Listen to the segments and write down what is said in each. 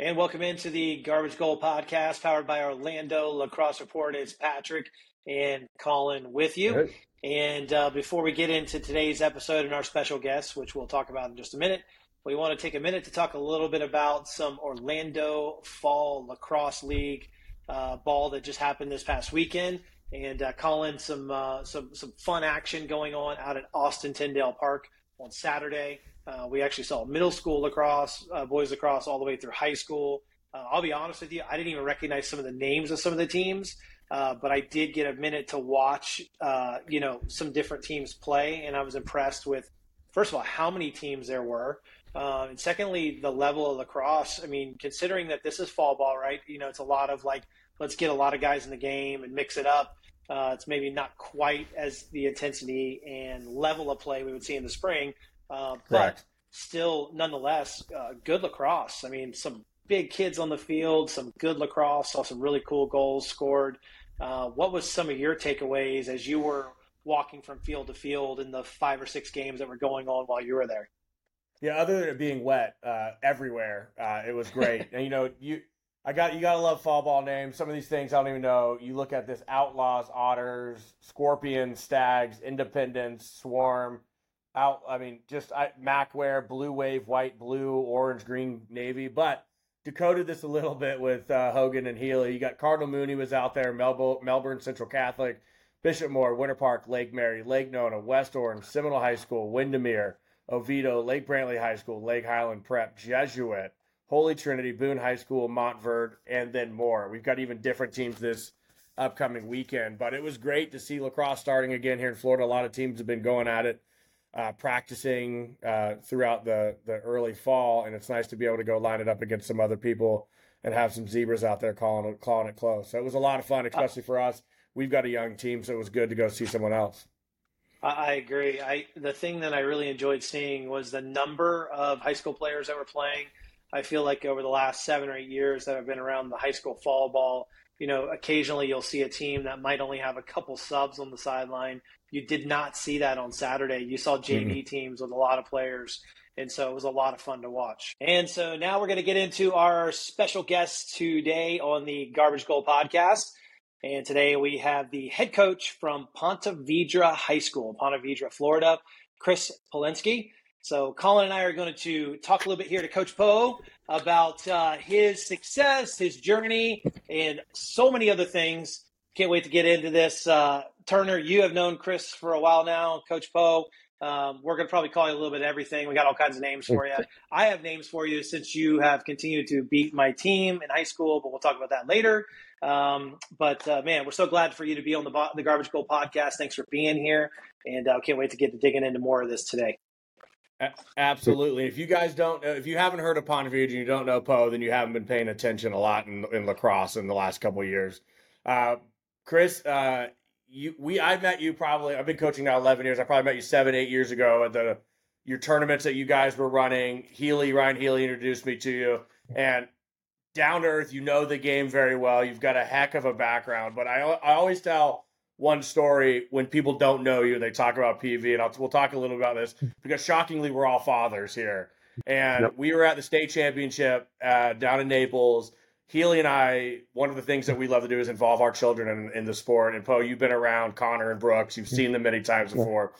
And welcome into the Garbage Goal podcast powered by Orlando Lacrosse Report. It's Patrick and Colin with you. And uh, before we get into today's episode and our special guests, which we'll talk about in just a minute, we want to take a minute to talk a little bit about some Orlando Fall Lacrosse League uh, ball that just happened this past weekend. And uh, Colin, some uh, some some fun action going on out at Austin Tindall Park on Saturday. Uh, we actually saw middle school lacrosse, uh, boys lacrosse, all the way through high school. Uh, I'll be honest with you, I didn't even recognize some of the names of some of the teams, uh, but I did get a minute to watch, uh, you know, some different teams play, and I was impressed with, first of all, how many teams there were, uh, and secondly, the level of lacrosse. I mean, considering that this is fall ball, right? You know, it's a lot of like, let's get a lot of guys in the game and mix it up. it's maybe not quite as the intensity and level of play we would see in the spring uh, but still, nonetheless, uh, good lacrosse. I mean, some big kids on the field, some good lacrosse, saw some really cool goals scored. Uh, what was some of your takeaways as you were walking from field to field in the five or six games that were going on while you were there? Yeah, other than it being wet uh, everywhere, uh, it was great. and you know, you I got you gotta love fall ball names. Some of these things I don't even know. You look at this outlaws, otters, scorpions, stags, independence, swarm out. I mean, just I, Macware, blue wave, white, blue, orange, green, navy. But decoded this a little bit with uh, Hogan and Healy. You got Cardinal Mooney was out there, Melbourne, Melbourne Central Catholic, Bishop Moore, Winter Park, Lake Mary, Lake Nona, West Orange, Seminole High School, Windermere, Oviedo, Lake Brantley High School, Lake Highland Prep, Jesuit, Holy Trinity, Boone High School, Montverde, and then more. We've got even different teams this upcoming weekend. But it was great to see lacrosse starting again here in Florida. A lot of teams have been going at it uh, practicing uh, throughout the the early fall, and it's nice to be able to go line it up against some other people and have some zebras out there calling it, calling it close. So it was a lot of fun, especially for us. We've got a young team, so it was good to go see someone else. I agree. I the thing that I really enjoyed seeing was the number of high school players that were playing. I feel like over the last seven or eight years that I've been around the high school fall ball, you know, occasionally you'll see a team that might only have a couple subs on the sideline. You did not see that on Saturday. You saw JV mm-hmm. teams with a lot of players. And so it was a lot of fun to watch. And so now we're going to get into our special guest today on the Garbage Goal podcast. And today we have the head coach from Ponte Vedra High School, Ponte Vedra, Florida, Chris Polanski. So Colin and I are going to talk a little bit here to Coach Poe about uh, his success, his journey, and so many other things. Can't wait to get into this. Uh, Turner, you have known Chris for a while now, Coach Poe. Um, we're going to probably call you a little bit of everything. We got all kinds of names for you. I have names for you since you have continued to beat my team in high school, but we'll talk about that later. Um, but uh, man, we're so glad for you to be on the, the Garbage Goal podcast. Thanks for being here, and uh, can't wait to get to digging into more of this today. Absolutely. If you guys don't, if you haven't heard of Ponte Vedra and you don't know Poe, then you haven't been paying attention a lot in, in lacrosse in the last couple years. Uh, Chris, uh, you, we, I met you probably. I've been coaching now eleven years. I probably met you seven, eight years ago at the your tournaments that you guys were running. Healy, Ryan Healy introduced me to you, and down to earth, you know the game very well. You've got a heck of a background. But I, I always tell one story when people don't know you. They talk about PV, and I'll, we'll talk a little about this because shockingly, we're all fathers here. And yep. we were at the state championship uh, down in Naples. Healy and I, one of the things that we love to do is involve our children in, in the sport. And Poe, you've been around Connor and Brooks. You've seen them many times before.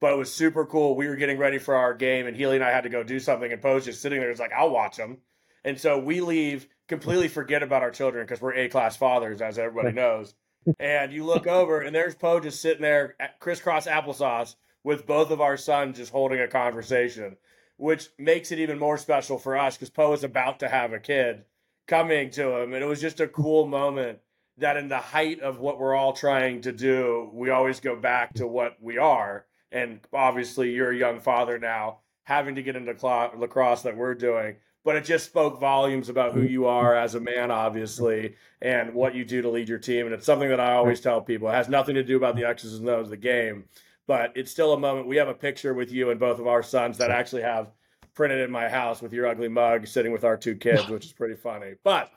But it was super cool. We were getting ready for our game, and Healy and I had to go do something. And Poe's just sitting there. It's like, I'll watch them. And so we leave, completely forget about our children because we're A class fathers, as everybody knows and you look over and there's Poe just sitting there crisscross applesauce with both of our sons just holding a conversation, which makes it even more special for us because Poe is about to have a kid coming to him. And it was just a cool moment that in the height of what we're all trying to do, we always go back to what we are. And obviously, you're a young father now, having to get into lacrosse that we're doing but it just spoke volumes about who you are as a man, obviously, and what you do to lead your team. And it's something that I always tell people. It has nothing to do about the X's and O's of the game, but it's still a moment. We have a picture with you and both of our sons that actually have printed in my house with your ugly mug sitting with our two kids, which is pretty funny. But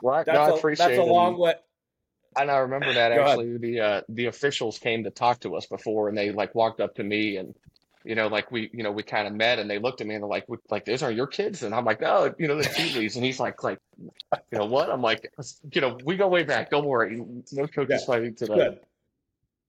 well, that's, no, a, that's a long way. And I remember that actually the uh, the officials came to talk to us before, and they like walked up to me and you know, like we, you know, we kind of met and they looked at me and they're like, like, those are your kids? And I'm like, no, you know, the Teelys. And he's like, like, you know what? I'm like, you know, we go way back. Don't worry. No coaches yeah. fighting today. Good.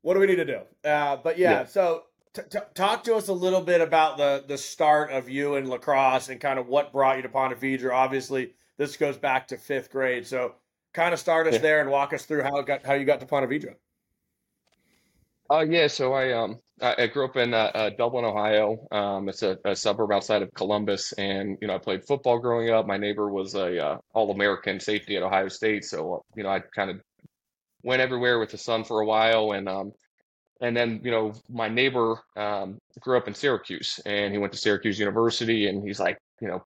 What do we need to do? Uh, but yeah, yeah. so t- t- talk to us a little bit about the the start of you and lacrosse and kind of what brought you to Ponte Vedra. Obviously, this goes back to fifth grade. So kind of start us yeah. there and walk us through how it got how you got to Ponte Vedra. Oh uh, yeah, so I um I grew up in uh, uh, Dublin, Ohio. Um, it's a, a, suburb outside of Columbus, and you know I played football growing up. My neighbor was a uh, All American safety at Ohio State, so you know I kind of went everywhere with the son for a while, and um and then you know my neighbor um, grew up in Syracuse, and he went to Syracuse University, and he's like you know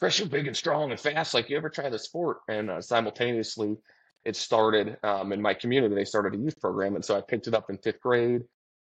Chris, you're big and strong and fast. Like, you ever try the sport? And uh, simultaneously, it started um, in my community. They started a youth program, and so I picked it up in fifth grade.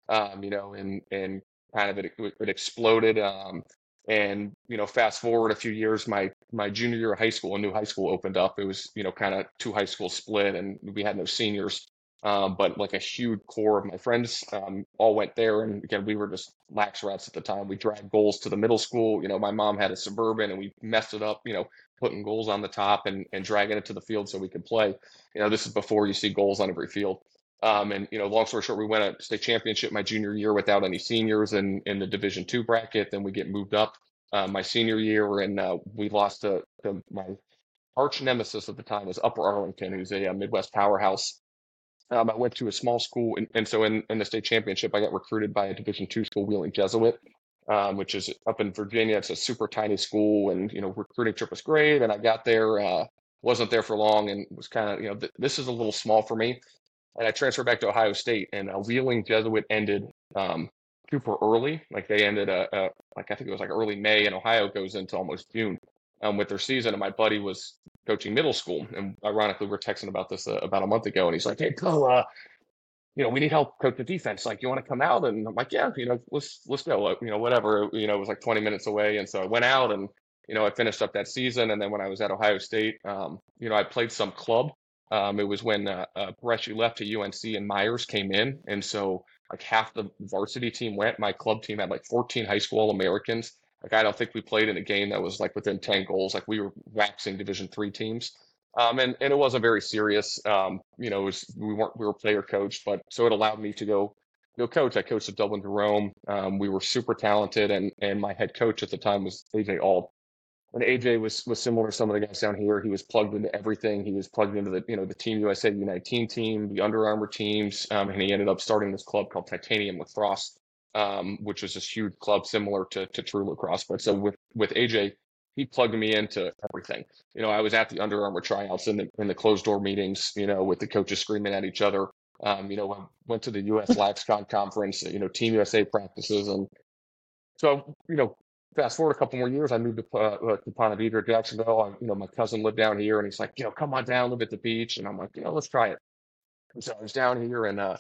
Um, you know, and and kind of it, it exploded. Um, and you know, fast forward a few years, my my junior year of high school, a new high school opened up. It was you know kind of two high schools split, and we had no seniors. Um, but like a huge core of my friends um, all went there. And again, we were just lax rats at the time. We dragged goals to the middle school. You know, my mom had a suburban and we messed it up, you know, putting goals on the top and, and dragging it to the field so we could play. You know, this is before you see goals on every field. Um, and, you know, long story short, we went a state championship my junior year without any seniors in, in the division two bracket. Then we get moved up uh, my senior year and uh, we lost to, to, my arch nemesis at the time was Upper Arlington, who's a, a Midwest powerhouse. Um, I went to a small school, and, and so in, in the state championship, I got recruited by a Division two school, Wheeling Jesuit, um, which is up in Virginia. It's a super tiny school, and you know recruiting trip was great. And I got there, uh, wasn't there for long, and was kind of you know th- this is a little small for me. And I transferred back to Ohio State, and uh, Wheeling Jesuit ended um, super early. Like they ended uh, uh, like I think it was like early May, and Ohio goes into almost June um, with their season. And my buddy was coaching middle school, and ironically, we are texting about this uh, about a month ago, and he's like, "Hey, Bo, uh, you know, we need help coach the defense. Like, you want to come out?" And I'm like, "Yeah, you know, let's let's go. You know, whatever. You know, it was like 20 minutes away, and so I went out, and you know, I finished up that season, and then when I was at Ohio State, um, you know, I played some club. Um, it was when uh, uh, left to UNC and Myers came in, and so like half the varsity team went. My club team had like 14 high school All Americans like I don't think we played in a game that was like within ten goals. Like we were waxing Division three teams, um, and and it wasn't very serious. Um, you know, was, we weren't we were player coached, but so it allowed me to go go coach. I coached at Dublin Jerome. Um, we were super talented, and and my head coach at the time was AJ Auld. And AJ was was similar to some of the guys down here. He was plugged into everything. He was plugged into the you know the Team USA U19 team, the Under Armour teams, um, and he ended up starting this club called Titanium Lacrosse um, which was this huge club similar to, to True Lacrosse. But so with, with AJ, he plugged me into everything. You know, I was at the Under Armour tryouts in the, in the closed door meetings, you know, with the coaches screaming at each other. Um, you know, I went to the US LaxCon conference, you know, Team USA practices. And so, you know, fast forward a couple more years, I moved to, uh, to Ponte Vedra, Jacksonville. I, you know, my cousin lived down here and he's like, you know, come on down, live at the beach. And I'm like, you know, let's try it. And so I was down here and, uh,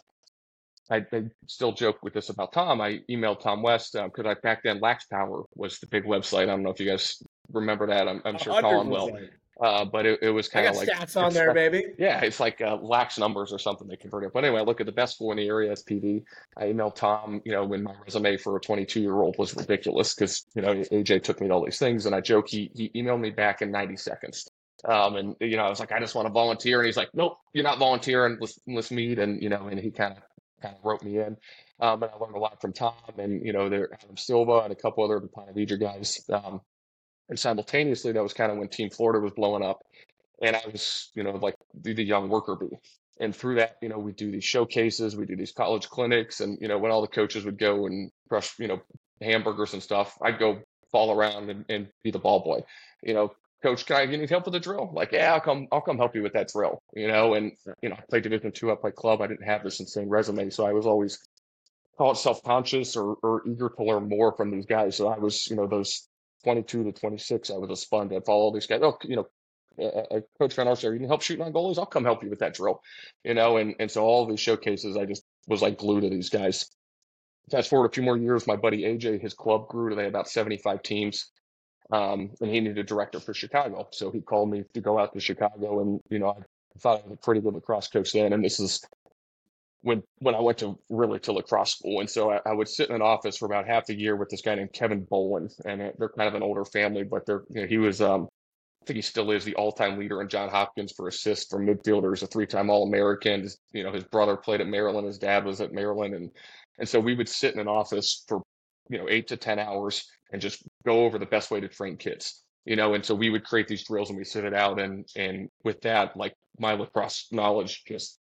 I, I, still joke with this about Tom. I emailed Tom West because um, I back then Lax Power was the big website. I don't know if you guys remember that. I'm, I'm sure Colin will. Uh, but it, it was kind of like stats on there, baby. Yeah, it's like uh, lax numbers or something they converted. But anyway, I look at the best school in the area, SPD. I emailed Tom, you know, when my resume for a 22 year old was ridiculous because you know AJ took me to all these things, and I joke he he emailed me back in 90 seconds. Um, and you know, I was like, I just want to volunteer, and he's like, Nope, you're not volunteering. Let's let's meet. And you know, and he kind of kind of wrote me in. Um, and I learned a lot from Tom and, you know, there Adam Silva and a couple other Ponte Vedra guys. Um, and simultaneously, that was kind of when Team Florida was blowing up. And I was, you know, like the, the young worker bee. And through that, you know, we do these showcases, we do these college clinics. And, you know, when all the coaches would go and crush, you know, hamburgers and stuff, I'd go fall around and, and be the ball boy. You know, coach, can I you need help with the drill? Like, yeah, I'll come, I'll come help you with that drill, you know? And, you know, I played division two, I played club. I didn't have this insane resume. So I was always call it self-conscious or, or eager to learn more from these guys. So I was, you know, those 22 to 26, I was a sponge. I'd follow all these guys. Oh, you know, uh, Coach Van Arsdale, you can help shooting on goalies? I'll come help you with that drill, you know? And, and so all these showcases, I just was like glued to these guys. Fast forward a few more years, my buddy AJ, his club grew to they had about 75 teams um, and he needed a director for Chicago. So he called me to go out to Chicago, and you know I thought I was a pretty good lacrosse coach then. And this is when when I went to really to lacrosse school, and so I, I, would sit in an office for about half the year with this guy named Kevin Bolin, and they're kind of an older family, but they're you know, he was um, I think he still is the all-time leader in John Hopkins for assists from midfielders, a three-time All-American. You know, his brother played at Maryland, his dad was at Maryland, and and so we would sit in an office for you know eight to ten hours and just go over the best way to train kids. You know, and so we would create these drills and we sit it out, and and with that, like my lacrosse knowledge just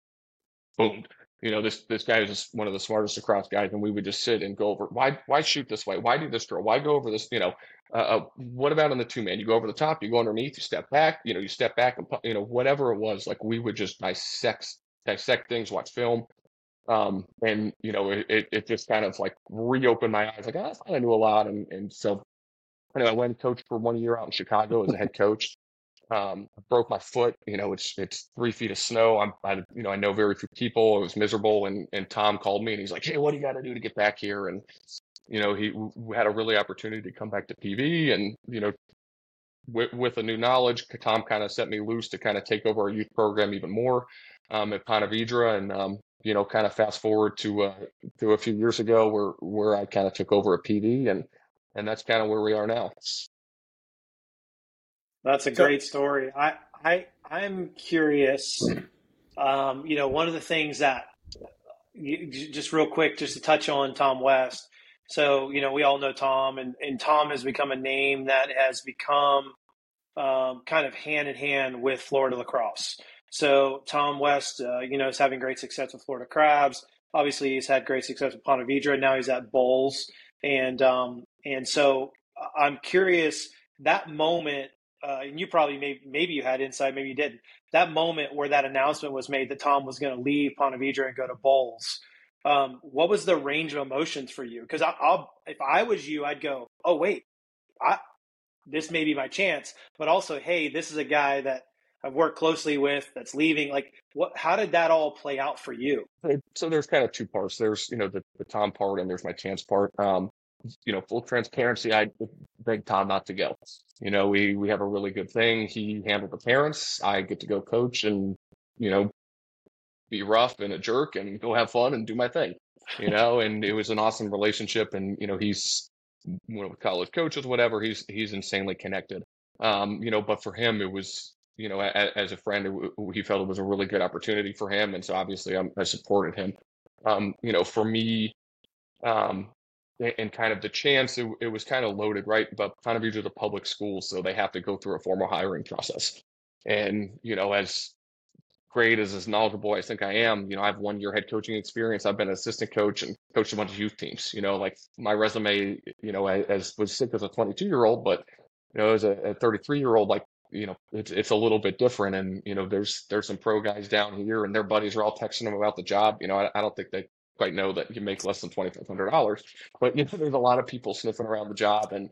boomed you know, this this guy is just one of the smartest across guys, and we would just sit and go over why why shoot this way, why do this drill, why go over this, you know, uh, uh, what about on the two man? You go over the top, you go underneath, you step back, you know, you step back and you know whatever it was, like we would just dissect dissect things, watch film, um, and you know it, it just kind of like reopened my eyes, like oh, I knew a lot, and and so anyway, I went and coached for one year out in Chicago as a head coach. Um, I broke my foot. You know, it's it's three feet of snow. I'm, I, you know, I know very few people. It was miserable, and and Tom called me and he's like, "Hey, what do you got to do to get back here?" And you know, he had a really opportunity to come back to PV, and you know, with, with a new knowledge, Tom kind of set me loose to kind of take over our youth program even more um, at Ponte and um, you know, kind of fast forward to uh, to a few years ago where where I kind of took over at PV, and and that's kind of where we are now. That's a great story. I I I'm curious. Um, you know, one of the things that just real quick, just to touch on Tom West. So you know, we all know Tom, and and Tom has become a name that has become um, kind of hand in hand with Florida lacrosse. So Tom West, uh, you know, is having great success with Florida Crabs. Obviously, he's had great success with Ponte Vedra. Now he's at Bolles, and um, and so I'm curious that moment uh, and you probably maybe maybe you had insight, maybe you didn't. That moment where that announcement was made that Tom was going to leave Ponte Vedra and go to Bolles. Um, what was the range of emotions for you? Because I'll, if I was you, I'd go, oh wait, I, this may be my chance, but also, hey, this is a guy that I've worked closely with that's leaving. Like, what? How did that all play out for you? So there's kind of two parts. There's you know the, the Tom part, and there's my chance part. Um, you know, full transparency, I begged Todd not to go. You know, we we have a really good thing. He handled the parents. I get to go coach and you know be rough and a jerk and go have fun and do my thing. You know, and it was an awesome relationship. And you know, he's one of the college coaches, whatever. He's he's insanely connected. Um, you know, but for him, it was you know, as, as a friend, it, he felt it was a really good opportunity for him, and so obviously I'm, I supported him. Um, you know, for me, um, and kind of the chance it, it was kind of loaded, right? But Ponte Vedra is a public schools so they have to go through a formal hiring process. And you know, as great as as knowledgeable I think I am, you know, I have one year head coaching experience. I've been an assistant coach and coached a bunch of youth teams. You know, like my resume, you know, as was sick as a 22 year old, but you know, as a 33 year old, like you know, it's it's a little bit different. And you know, there's there's some pro guys down here, and their buddies are all texting them about the job. You know, I, I don't think they quite know that you make less than twenty five hundred dollars. But you know, there's a lot of people sniffing around the job and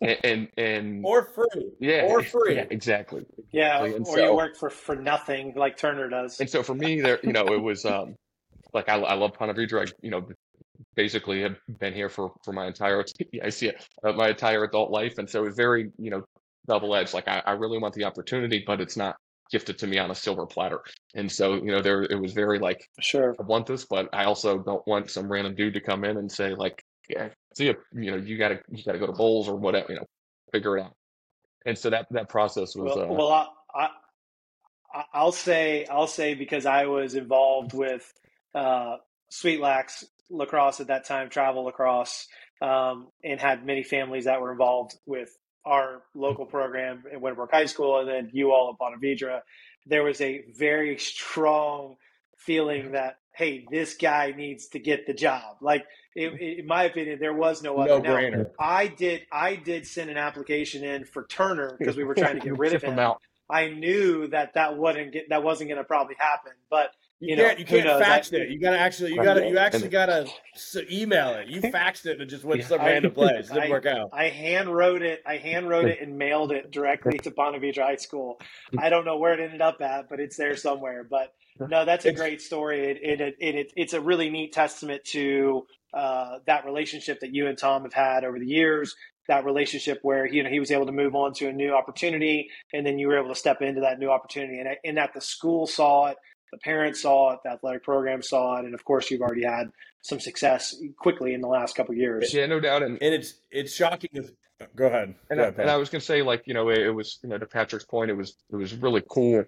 and and or free, yeah, or free, yeah, exactly. Yeah, and or so, you work for for nothing like Turner does. And so for me, there, you know, it was um like I, I love Ponte Vedra. I, you know, basically have been here for for my entire I see it uh, my entire adult life, and so it was very you know double edged. Like I, I really want the opportunity, but it's not gifted to me on a silver platter. And so, you know, there it was very like, sure, I want this, but I also don't want some random dude to come in and say like, yeah, see, you, you know, you gotta you gotta go to Bolles or whatever, you know, figure it out. And so that that process was. Well, uh, well I, I I'll say I'll say because I was involved with uh, Sweet Lax lacrosse at that time, travel lacrosse, um, and had many families that were involved with our local program in Winter Park High School, and then you all at Ponte Vedra, there was a very strong feeling that hey, this guy needs to get the job. Like in my opinion, there was no other. No brainer. I did. I did send an application in for Turner because we were trying to get rid of him. I knew that that wouldn't get that wasn't going to probably happen, but you, you can't, you can't fax it. You gotta actually, you gotta, you actually gotta email it. You faxed it and it just went some random place. It didn't I, work out. I hand wrote it. I hand wrote it and mailed it directly to Ponte Vedra High School. I don't know where it ended up at, but it's there somewhere. But no, that's a great story. It, it, it, it it's a really neat testament to uh, that relationship that you and Tom have had over the years. That relationship where you know he was able to move on to a new opportunity, and then you were able to step into that new opportunity, and and that the school saw it the parents saw it, the athletic program saw it, and of course, you've already had some success quickly in the last couple years. Yeah, no doubt. And, and it's it's shocking. Go ahead. And, Go ahead, I, and I was going to say, like you know, it, it, was you know to Patrick's point, it was it was really cool,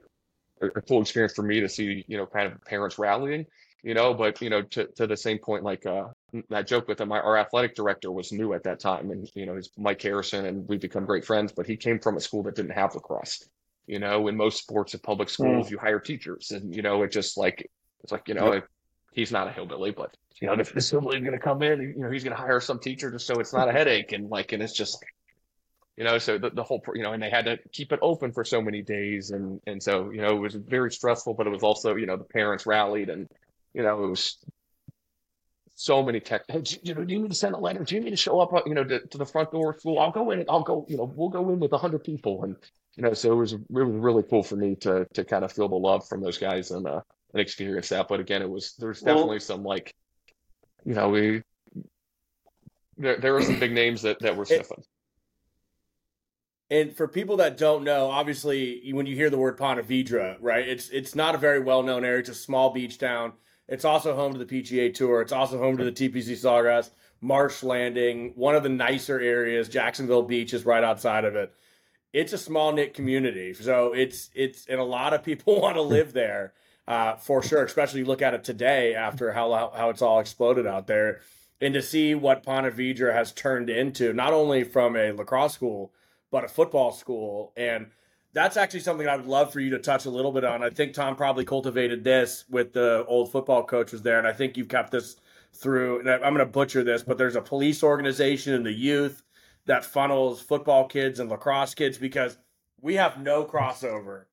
a cool experience for me to see you know kind of parents rallying, you know. But you know, to to the same point, like uh, that joke with him, our athletic director was new at that time, and you know, he's Mike Harrison, and we've become great friends. But he came from a school that didn't have lacrosse. You know, in most sports at public schools, mm. you hire teachers, and you know, it just like it's like you know, yep. he's not a hillbilly, but you know, if this hillbilly's going to come in, you know, he's going to hire some teacher just so it's not a headache, and like, and it's just you know so the, the whole you know and they had to keep it open for so many days and and so you know it was very stressful but it was also you know the parents rallied and you know it was so many tech hey, you know do you need to send a letter do you need to show up you know to, to the front door of school i'll go in and i'll go you know we'll go in with 100 people and you know so it was it was really cool for me to to kind of feel the love from those guys and uh and experience that but again it was there's definitely well, some like you know we there, there were some big names that that were sniffing and for people that don't know, obviously, when you hear the word Ponte Vedra, right, it's it's not a very well known area. It's a small beach town. It's also home to the PGA Tour. It's also home to the TPC Sawgrass, Marsh Landing, one of the nicer areas. Jacksonville Beach is right outside of it. It's a small knit community, so it's it's and a lot of people want to live there uh, for sure. Especially look at it today after how how it's all exploded out there, and to see what Ponte Vedra has turned into, not only from a lacrosse school but a football school. And that's actually something I would love for you to touch a little bit on. I think Tom probably cultivated this with the old football coaches there, and I think you've kept this through. And I'm going to butcher this, but there's a police organization in the youth that funnels football kids and lacrosse kids because we have no crossover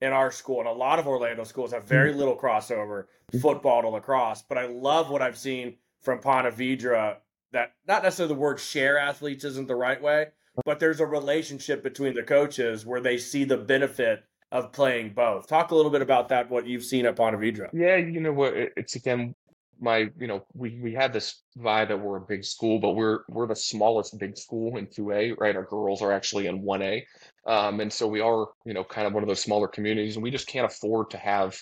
in our school, and a lot of Orlando schools have very hmm. little crossover football to lacrosse. But I love what I've seen from Ponte Vedra. That not necessarily the word share athletes isn't the right way, but there's a relationship between the coaches where they see the benefit of playing both. Talk a little bit about that, what you've seen at Ponte Vedra. Yeah, you know what? It's again, my, you know, we, we had this vibe that we're a big school, but we're we're the smallest big school in 2A, right? Our girls are actually in 1A. Um, and so we are, you know, kind of one of those smaller communities, and we just can't afford to have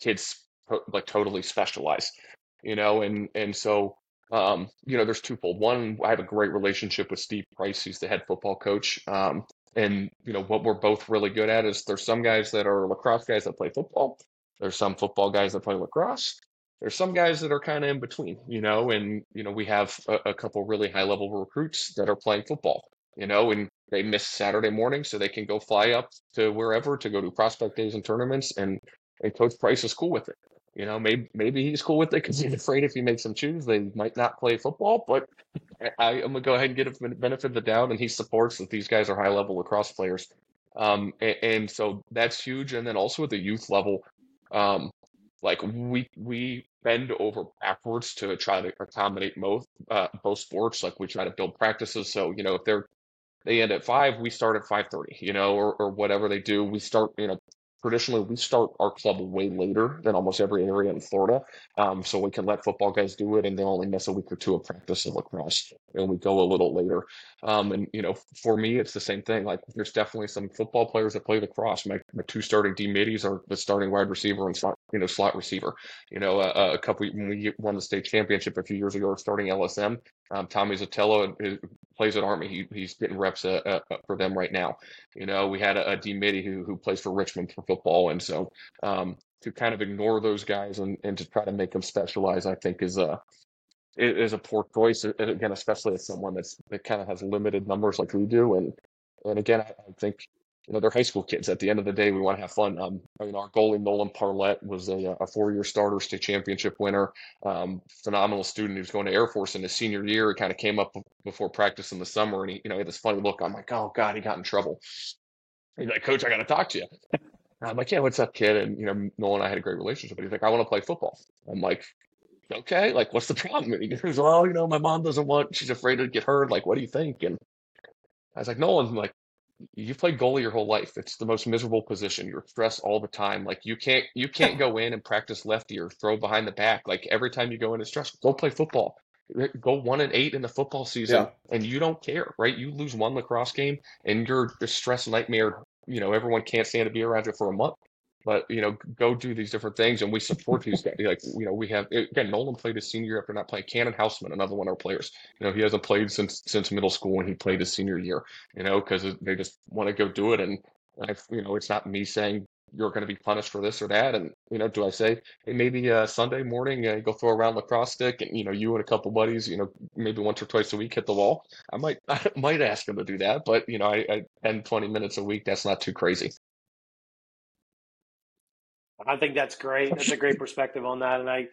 kids like totally specialized, you know, and and so um, you know, there's twofold. One, I have a great relationship with Steve Price, who's the head football coach. Um, and you know what we're both really good at is there's some guys that are lacrosse guys that play football. There's some football guys that play lacrosse. There's some guys that are kind of in between, you know, and you know we have a, a couple really high level recruits that are playing football, you know, and they miss Saturday morning so they can go fly up to wherever to go to prospect days and tournaments, and and Coach Price is cool with it. You know, maybe maybe he's cool with it because he's afraid if he makes them choose, they might not play football. But I, am gonna go ahead and get a benefit of the doubt, and he supports that these guys are high level lacrosse players. Um, and, and, so that's huge. And then also at the youth level, um, like we we bend over backwards to try to accommodate both uh, both sports. Like we try to build practices. So you know if they're they end at five, we start at five thirty. You know, or or whatever they do, we start you know traditionally we start our club way later than almost every area in Florida. Um, so we can let football guys do it and they only miss a week or two of practice of lacrosse and we go a little later. Um, and you know, for me, it's the same thing. Like there's definitely some football players that play lacrosse. My, my two starting D middies are the starting wide receiver and slot, you know, slot receiver. You know, uh, a couple when we won the state championship a few years ago, starting LSM. Um, Tommy Zatello plays at Army. He, he's getting reps uh, uh, for them right now. You know, we had a, a D middie who who plays for Richmond for football, and so um, to kind of ignore those guys and, and to try to make them specialize, I think is a is a poor choice. And again, especially as someone that's that kind of has limited numbers like we do, and and again, I think you know, they're high school kids. At the end of the day, we want to have fun. Um, I mean, our goalie Nolan Parlett was a, a four-year starter, state championship winner, um, phenomenal student. He was going to Air Force in his senior year. He kind of came up before practice in the summer, and he, you know, he had this funny look. I'm like, oh god, he got in trouble. He's like, Coach, I got to talk to you. I'm like, yeah, what's up, kid? And you know, Nolan and I had a great relationship. But he's like, I want to play football. I'm like, okay, like, what's the problem? And he goes, well, you know, my mom doesn't want. She's afraid to get hurt. Like, what do you think? And I was like, Nolan, I'm like, you've played goalie your whole life. It's the most miserable position. You're stressed all the time. Like you can't you can't go in and practice lefty or throw behind the back. Like every time you go in, it's stressful. Go play football. Go one and eight in the football season, yeah. and you don't care, right? You lose one lacrosse game, and you're the stress nightmare. You know, everyone can't stand to be around you for a month. But you know, go do these different things, and we support these guys. Like you know, we have again, Nolan played his senior year after not playing. Cannon Houseman, another one of our players. You know, he hasn't played since since middle school, and he played his senior year. You know, because they just want to go do it, and I, you know, it's not me saying you're going to be punished for this or that. And you know, do I say, hey, maybe uh, Sunday morning uh, go throw around lacrosse stick, and you know, you and a couple buddies, you know, maybe once or twice a week hit the wall. I might I might ask them to do that, but you know, I, I 10, 20 minutes a week, that's not too crazy. I think that's great. That's a great perspective on that, and I.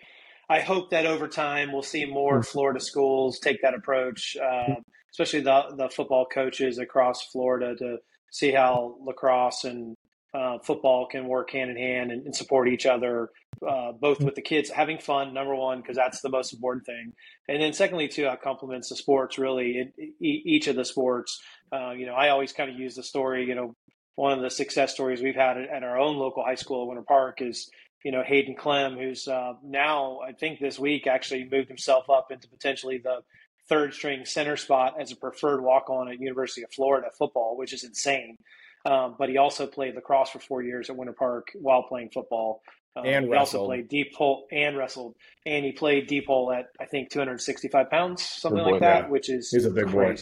I hope that over time we'll see more Florida schools take that approach, uh, especially the the football coaches across Florida to see how lacrosse and uh, football can work hand in hand and, and support each other, uh, both with the kids having fun, number one, because that's the most important thing. And then secondly, too, how complements the sports really, it, it, each of the sports. Uh, you know, I always kind of use the story, you know, one of the success stories we've had at, at our own local high school at Winter Park is, you know, Hayden Clem, who's uh, now, I think this week actually moved himself up into potentially the third string center spot as a preferred walk on at University of Florida football, which is insane. Um, but he also played lacrosse for four years at Winter Park while playing football. Um, and he wrestled. also played deep pole and wrestled, and he played deep pole at I think 265 pounds, something like that, yeah. which is He's a big boy.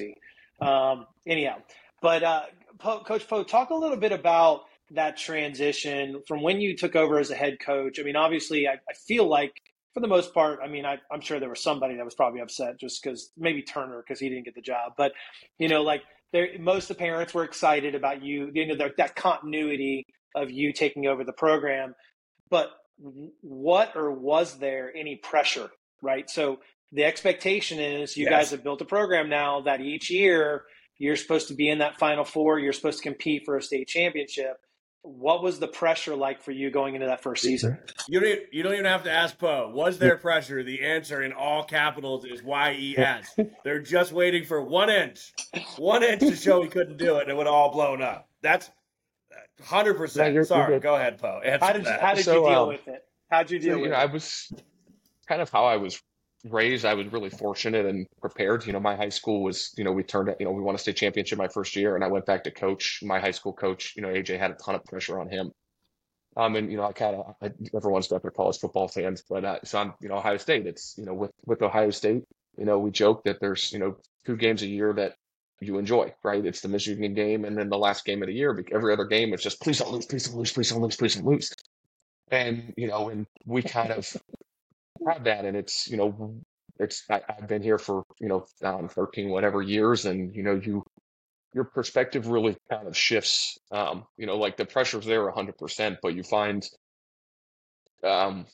Um, anyhow, but uh, po- Coach Poe, talk a little bit about that transition from when you took over as a head coach. I mean, obviously, I, I feel like for the most part, I mean, I, I'm sure there was somebody that was probably upset just because maybe Turner because he didn't get the job. But you know, like there, most of the parents were excited about you, you know, that, that continuity of you taking over the program. But what or was there any pressure, right? So the expectation is you Yes. guys have built a program now that each year you're supposed to be in that final four, you're supposed to compete for a state championship. What was the pressure like for you going into that first season? You don't, even- you don't even have to ask Poe. Was there pressure? The answer in all capitals is Y-E-S. They're just waiting for one inch, one inch to show he couldn't do it, and it would all blown up. That's hundred No, percent. you're- you're Sorry, go ahead, Poe. How did you, that. how did So, you deal um, with it? How'd you So, deal you with know, it? I was kind of how I was raised. I was really fortunate and prepared. You know, my high school was, you know, we turned, you know, we won a state championship my first year, and I went back to coach. My high school coach, you know, AJ had a ton of pressure on him. Um, and you know, I kind of everyone's got their college football fans, but uh, so I'm, you know, Ohio State. It's you know, with with Ohio State, you know, we joke that there's you know two games a year that you enjoy, right? It's the Michigan game and then the last game of the year. Every other game, it's just please don't lose, please don't lose, please don't lose, please don't lose. And you know, and we kind of have that, and it's you know, it's I, I've been here for you know um, 13 whatever years, and you know, you your perspective really kind of shifts. Um, you know, like the pressure's there 100%, but you find um,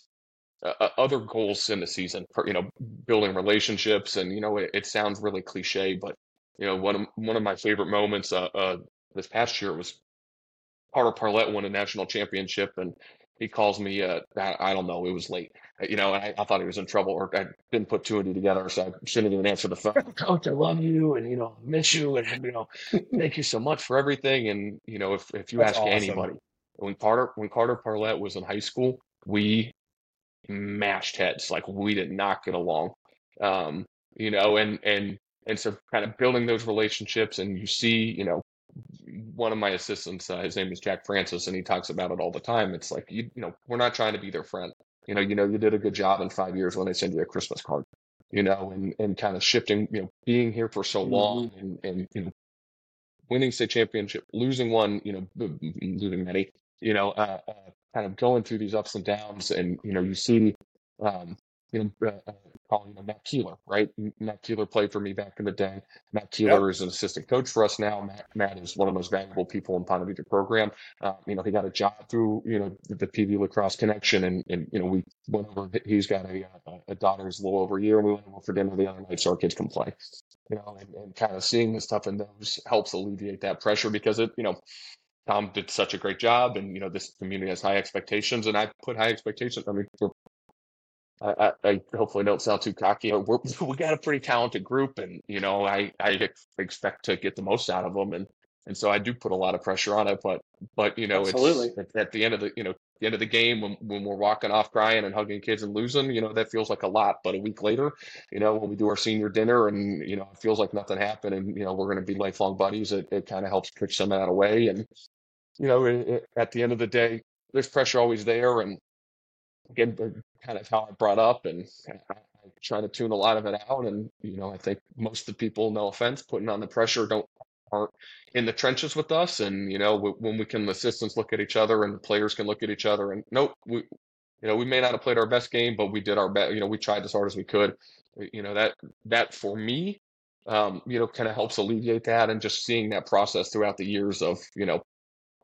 uh, other goals in the season. You know, building relationships, and you know, it, it sounds really cliche, but you know, one of one of my favorite moments uh, uh, this past year was Carter Parlett won a national championship, and he calls me. Uh, I, I don't know, it was late. Uh, You know, and I, I thought he was in trouble, or I didn't put two and two together, so I shouldn't even answer the phone. Coach, I love you, and you know, miss you, and you know, thank you so much for everything. And you know, if if you That's ask awesome. anybody, when Carter when Carter Parlett was in high school, we mashed heads, like we did not get along. Um, you know, and and and so kind of building those relationships, and you see, you know, one of my assistants, uh, his name is Jack Francis, and he talks about it all the time. It's like you, you know, we're not trying to be their friend. You know, you know, you did a good job in five years when they send you a Christmas card. You know, and and kind of shifting, you know, being here for so long, and and you know, winning state championship, losing one, you know, losing many, you know, uh, uh, kind of going through these ups and downs, and you know, you see, um, you know, uh, uh, calling know, Matt Keeler, right? Matt Keeler played for me back in the day. Matt Keeler is an assistant coach for us now. Matt, Matt is one of the most valuable people in Ponte Vedra program. Uh, you know, he got a job through, you know, the PV lacrosse connection. And, and, you know, we went over, he's got a, uh, a daughter who's a little over a year and we went over for dinner the other night so our kids can play, you know, and, and kind of seeing the stuff in those helps alleviate that pressure because it, you know, Tom did such a great job and, you know, this community has high expectations and I put high expectations. I mean, we're I, I, I hopefully don't sound too cocky. We're, we got a pretty talented group, and you know, I, I expect to get the most out of them, and and so I do put a lot of pressure on it. But but you know, Absolutely. it's at, at the end of the you know the end of the game when when we're walking off crying and hugging kids and losing, you know, that feels like a lot. But a week later, you know, when we do our senior dinner and you know it feels like nothing happened, and you know we're going to be lifelong buddies, it it kind of helps push some of that away, and you know, it, it, at the end of the day, there's pressure always there, and again, kind of how I brought up, and I, try to tune a lot of it out. And you know, I think most of the people, no offense, putting on the pressure don't aren't in the trenches with us. And you know, when we can, the assistants look at each other, and the players can look at each other, and nope, we, you know, we may not have played our best game, but we did our best. You know, we tried as hard as we could. You know, that that for me, um, you know, kind of helps alleviate that, and just seeing that process throughout the years of, you know,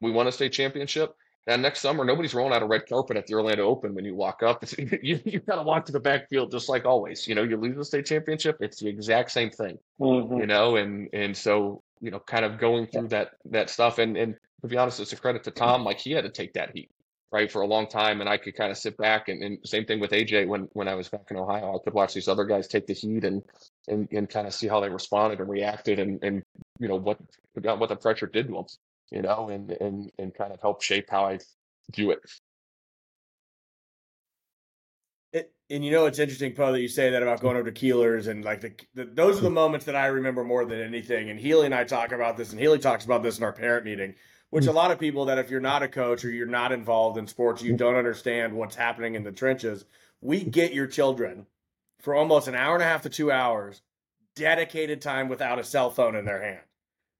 we won a state championship and next summer, nobody's rolling out a red carpet at the Orlando Open when you walk up. you you got to walk to the backfield just like always. You know, you lose the state championship, it's the exact same thing. Mm-hmm. You know, and and so you know, kind of going through that that stuff. And and to be honest, it's a credit to Tom. Like he had to take that heat right for a long time, and I could kind of sit back and, and same thing with AJ when when I was back in Ohio, I could watch these other guys take the heat and and and kind of see how they responded and reacted, and and you know what what the pressure did to them you know, and and and kind of help shape how I do it. it and you know, it's interesting, Poe, that you say that about going over to Keelers and like the, the, those are the moments that I remember more than anything. And Healy and I talk about this, and Healy talks about this in our parent meeting. Which hmm. a lot of people that if you're not a coach or you're not involved in sports, you hmm. don't understand what's happening in the trenches. We get your children for almost an hour and a half to two hours, dedicated time without a cell phone in their hand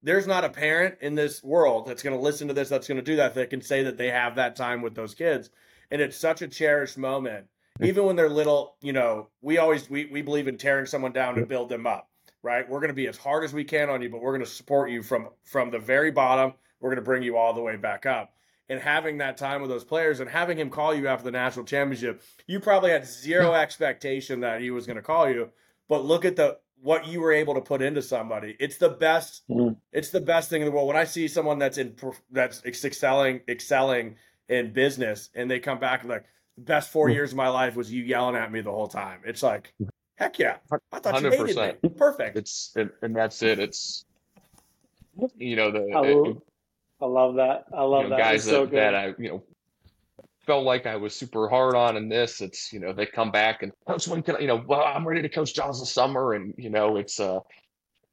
there's not a parent in this world that's going to listen to this that's going to do that that can say that they have that time with those kids. And it's such a cherished moment. Even when they're little you know we always we, we believe in tearing someone down to build them up right? We're going to be as hard as we can on you but we're going to support you from from the very bottom. We're going to bring you all the way back up. And having that time with those players and having him call you after the national championship you probably had zero expectation that he was going to call you. But look at the what you were able to put into somebody. It's the best. Mm. It's the best thing in the world. When I see someone that's in that's excelling excelling in business, and they come back and like, the best four mm. years of my life was you yelling at me the whole time. It's like, heck yeah, I thought 100%. you hated me. Perfect. It's and, and that's it. It's you know the. I, love, I love that. I love you know, that. Guys so that, that I you know felt like I was super hard on in this. It's, you know, they come back and coach when can I, you know, well, I'm ready to coach Jaws this summer. And, you know, it's, uh,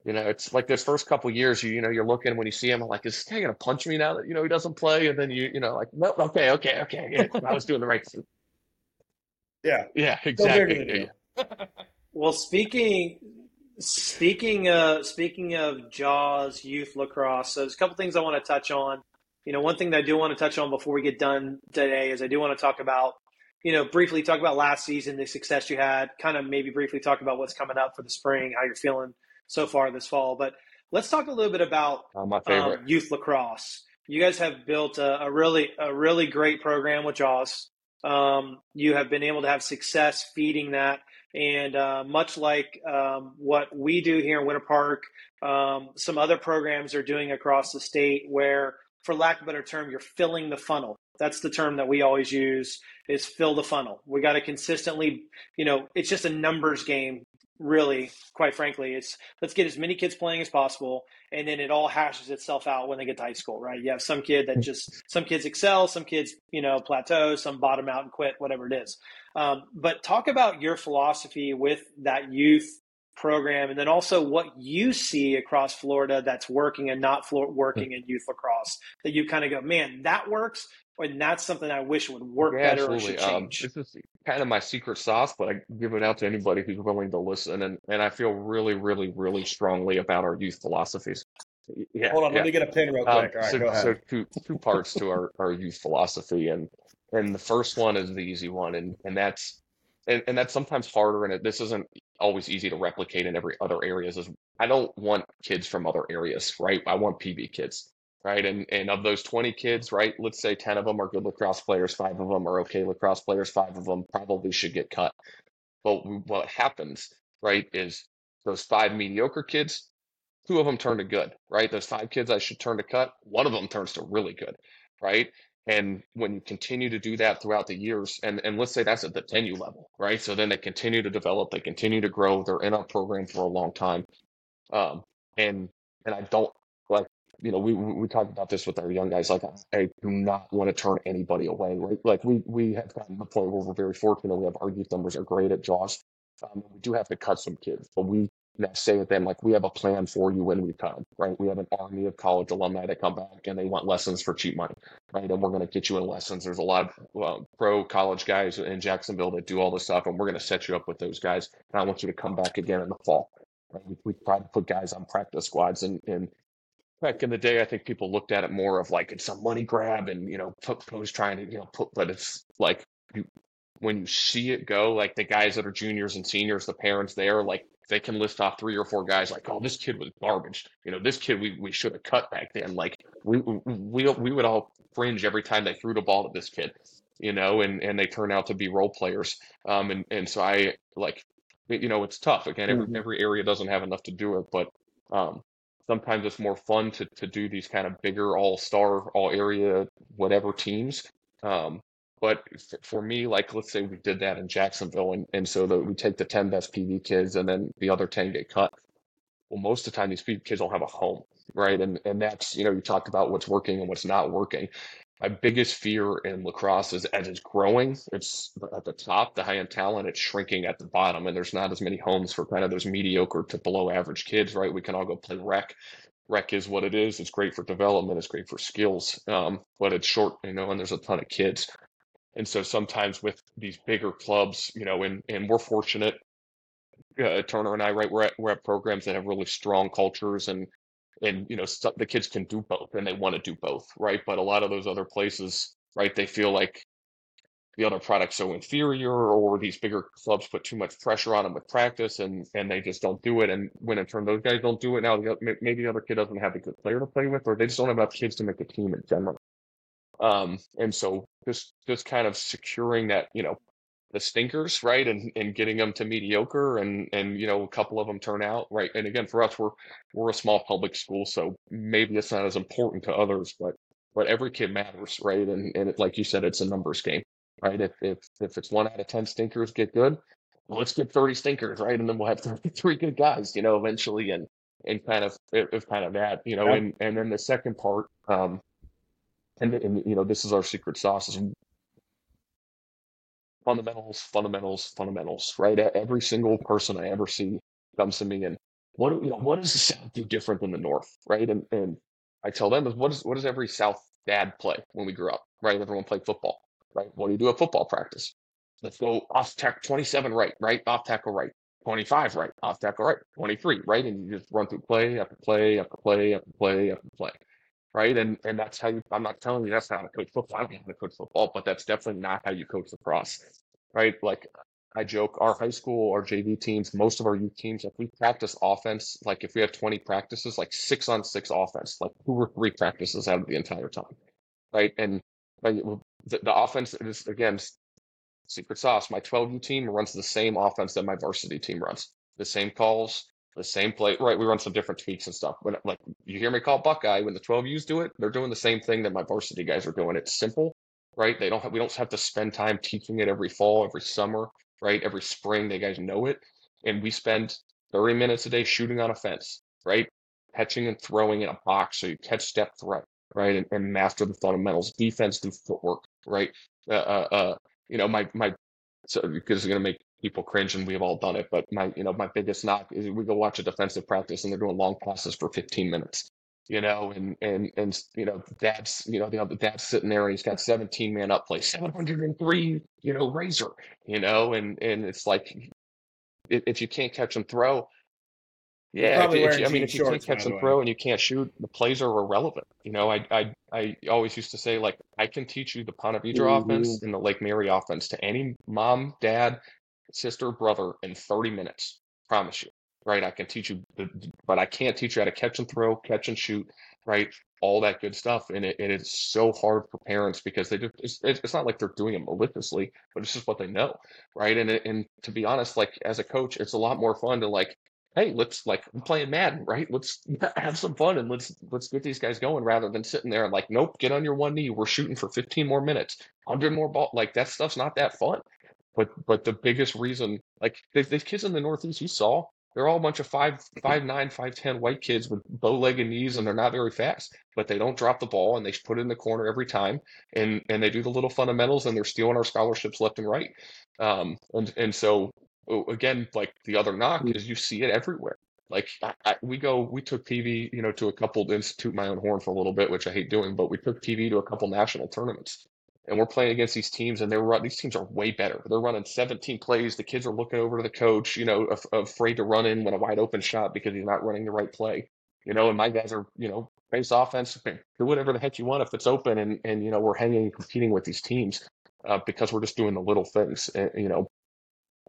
you know, it's like those first couple years, you, you know, you're looking when you see him, I'm like, is this guy going to punch me now that, you know, he doesn't play? And then you, you know, like, no, okay, okay, okay. Yeah, I was doing the right thing. Yeah. Yeah, exactly. Yeah. well, speaking, speaking, uh, speaking of Jaws youth lacrosse, so there's a couple things I want to touch on. You know, one thing that I do want to touch on before we get done today is I do want to talk about, you know, briefly talk about last season, the success you had, kind of maybe briefly talk about what's coming up for the spring, how you're feeling so far this fall. But let's talk a little bit about oh, my favorite. Um, youth lacrosse. You guys have built a, a, really a really great program with Jaws. Um, you have been able to have success feeding that. And uh, much like um, what we do here in Winter Park, um, some other programs are doing across the state where for lack of a better term, you're filling the funnel. That's the term that we always use is fill the funnel. We got to consistently, you know, it's just a numbers game, really, quite frankly. It's let's get as many kids playing as possible. And then it all hashes itself out when they get to high school, right? You have some kid that just, some kids excel, some kids, you know, plateau, some bottom out and quit, whatever it is. Um, but talk about your philosophy with that youth program and then also what you see across Florida that's working and not working in youth lacrosse that you kind of go man that works and that's something I wish would work yeah, better absolutely. or should um, change. Um, this is kind of my secret sauce, but I give it out to anybody who's willing to listen. And, and I feel really, really, really strongly about our youth philosophies. Yeah, Hold on, yeah. let me get a pin real um, quick. Um, All right, so, go ahead. so two two parts to our, our youth philosophy, and and the first one is the easy one, and and that's and, and that's sometimes harder, and it, this isn't always easy to replicate in every other areas is I don't want kids from other areas, right? I want PV kids, right? And and of those 20 kids, right, let's say 10 of them are good lacrosse players, five of them are okay lacrosse players, five of them probably should get cut. But what happens, right, is those five mediocre kids, two of them turn to good, right? Those five kids I should turn to cut, one of them turns to really good, right? And when you continue to do that throughout the years, and, and let's say that's at the 10U level, right? So then they continue to develop, they continue to grow, they're in our program for a long time. Um, and and I don't like, you know, we we talked about this with our young guys. Like, I do not want to turn anybody away, right? Like, we we have gotten to the point where we're very fortunate. We have our youth numbers are great at Jaws. Um, we do have to cut some kids, but we I say to them, like, we have a plan for you when we come, right? We have an army of college alumni that come back and they want lessons for cheap money, right? And we're going to get you in lessons. There's a lot of pro college guys in Jacksonville that do all this stuff, and we're going to set you up with those guys. And I want you to come back again in the fall. Right? We, we try to put guys on practice squads. And, and back in the day, I think people looked at it more of like it's some money grab and, you know, who's trying to, you know, put, but it's like you, when you see it go, like the guys that are juniors and seniors, the parents there, like they can list off three or four guys like, oh, this kid was garbage. You know, this kid we, we should have cut back then. Like we we we would all fringe every time they threw the ball to this kid, you know, and and they turn out to be role players. Um, and and so I like, you know, it's tough. Again, every mm-hmm. every area doesn't have enough to do it, but um, sometimes it's more fun to to do these kind of bigger all star, all area, whatever teams. Um, but for me, like let's say we did that in Jacksonville, and, and so that we take the 10 best PV kids and then the other 10 get cut. Well, most of the time, these PV kids don't have a home, right? And and that's you know you talked about what's working and what's not working. My biggest fear in lacrosse is as it's growing, it's at the top, the high end talent, it's shrinking at the bottom, and there's not as many homes for kind of those mediocre to below average kids, right? We can all go play rec. Rec is what it is. It's great for development. It's great for skills, um, but it's short, you know, and there's a ton of kids. And so sometimes with these bigger clubs, you know, and, and we're fortunate, uh, Turner and I, right, we're at, we're at programs that have really strong cultures and, and, you know, st- the kids can do both and they want to do both, right? But a lot of those other places, right, they feel like the other product's so inferior or these bigger clubs put too much pressure on them with practice and, and they just don't do it. And when in turn those guys don't do it now, maybe the other kid doesn't have a good player to play with or they just don't have enough kids to make a team in general. Um, and so just just kind of securing that, you know, the stinkers, right, and and getting them to mediocre, and and you know a couple of them turn out, right. And again, for us, we're we're a small public school, so maybe it's not as important to others, but but every kid matters, right? And and it, like you said, it's a numbers game, right? If if if it's one out of ten stinkers get good, well, let's get thirty stinkers, right? And then we'll have three good guys, you know, eventually, and and kind of if kind of that, you know, yeah. and and then the second part, um, and, and you know this is our secret sauce is fundamentals fundamentals fundamentals right? Every single person i ever see comes to me and what you know what does the south do different than the north? Right? And and i tell them what is what does every south dad play when we grew up? Right? Everyone played football right? What do you do at football practice? Let's go off tackle 27 right right? Off tackle right. 25 right. Off tackle right. 23 right? And you just run through play after play after play after play after play right? And and that's how you. I'm not telling you that's how to coach football. I don't know how to coach football, but that's definitely not how you coach the lacrosse, right? Like I joke, our high school, our JV teams, most of our youth teams, if we practice offense, like if we have 20 practices, like six on six offense, like two or three practices out of the entire time, right? And the, the offense is again secret sauce. My 12U team runs the same offense that my varsity team runs. The same calls, the same play. Right, we run some different tweaks and stuff. When like you hear me call Buckeye when the 12Us do it, they're doing the same thing that my varsity guys are doing. It's simple, right? They don't have, we don't have to spend time teaching it every fall, every summer, right? Every spring, they guys know it, and we spend 30 minutes a day shooting on a fence, right? Catching and throwing in a box so you catch step threat, right? And, and master the fundamentals. Defense do footwork, right? Uh, uh, uh you know, my my so because it's going to make people cringe and we've all done it. But my, you know, my biggest knock is we go watch a defensive practice and they're doing long passes for 15 minutes, you know, and, and, and, you know, that's, you know, the other dad's sitting there and he's got 17 man up play, 703, you know, razor, you know, and, and it's like, if you can't catch and throw, yeah, if, if, I mean, if you can't catch and throw and you can't shoot, the plays are irrelevant. You know, I I I always used to say like I can teach you the Ponte Vedra mm-hmm. offense and the Lake Mary offense to any mom, dad, sister, brother in 30 minutes. Promise you. Right. I can teach you, but I can't teach you how to catch and throw, catch and shoot, right? All that good stuff. And it, it is so hard for parents because they just, it's, it's not like they're doing it maliciously, but it's just what they know. Right. And, and to be honest, like as a coach, it's a lot more fun to like, hey, let's like I'm playing Madden, right? Let's have some fun and let's let's get these guys going rather than sitting there and like, nope, get on your one knee. We're shooting for 15 more minutes, 100 more ball. Like that stuff's not that fun. But but the biggest reason, like the, kids in the Northeast, you saw, they're all a bunch of five five nine five ten white kids with bow legged knees, and they're not very fast, but they don't drop the ball, and they put it in the corner every time, and and they do the little fundamentals, and they're stealing our scholarships left and right. Um, and and so again, like the other knock is you see it everywhere, Like I, I, we go, we took PV, you know, to a couple. Institute my own horn for a little bit, which I hate doing, but we took PV to a couple national tournaments, and we're playing against these teams, and they're run. These teams are way better. They're running 17 plays. The kids are looking over to the coach, you know, af- afraid to run in when a wide open shot because he's not running the right play. You know, and my guys are, you know, base offense, do whatever the heck you want if it's open, and and you know we're hanging and competing with these teams uh, because we're just doing the little things, and, you know.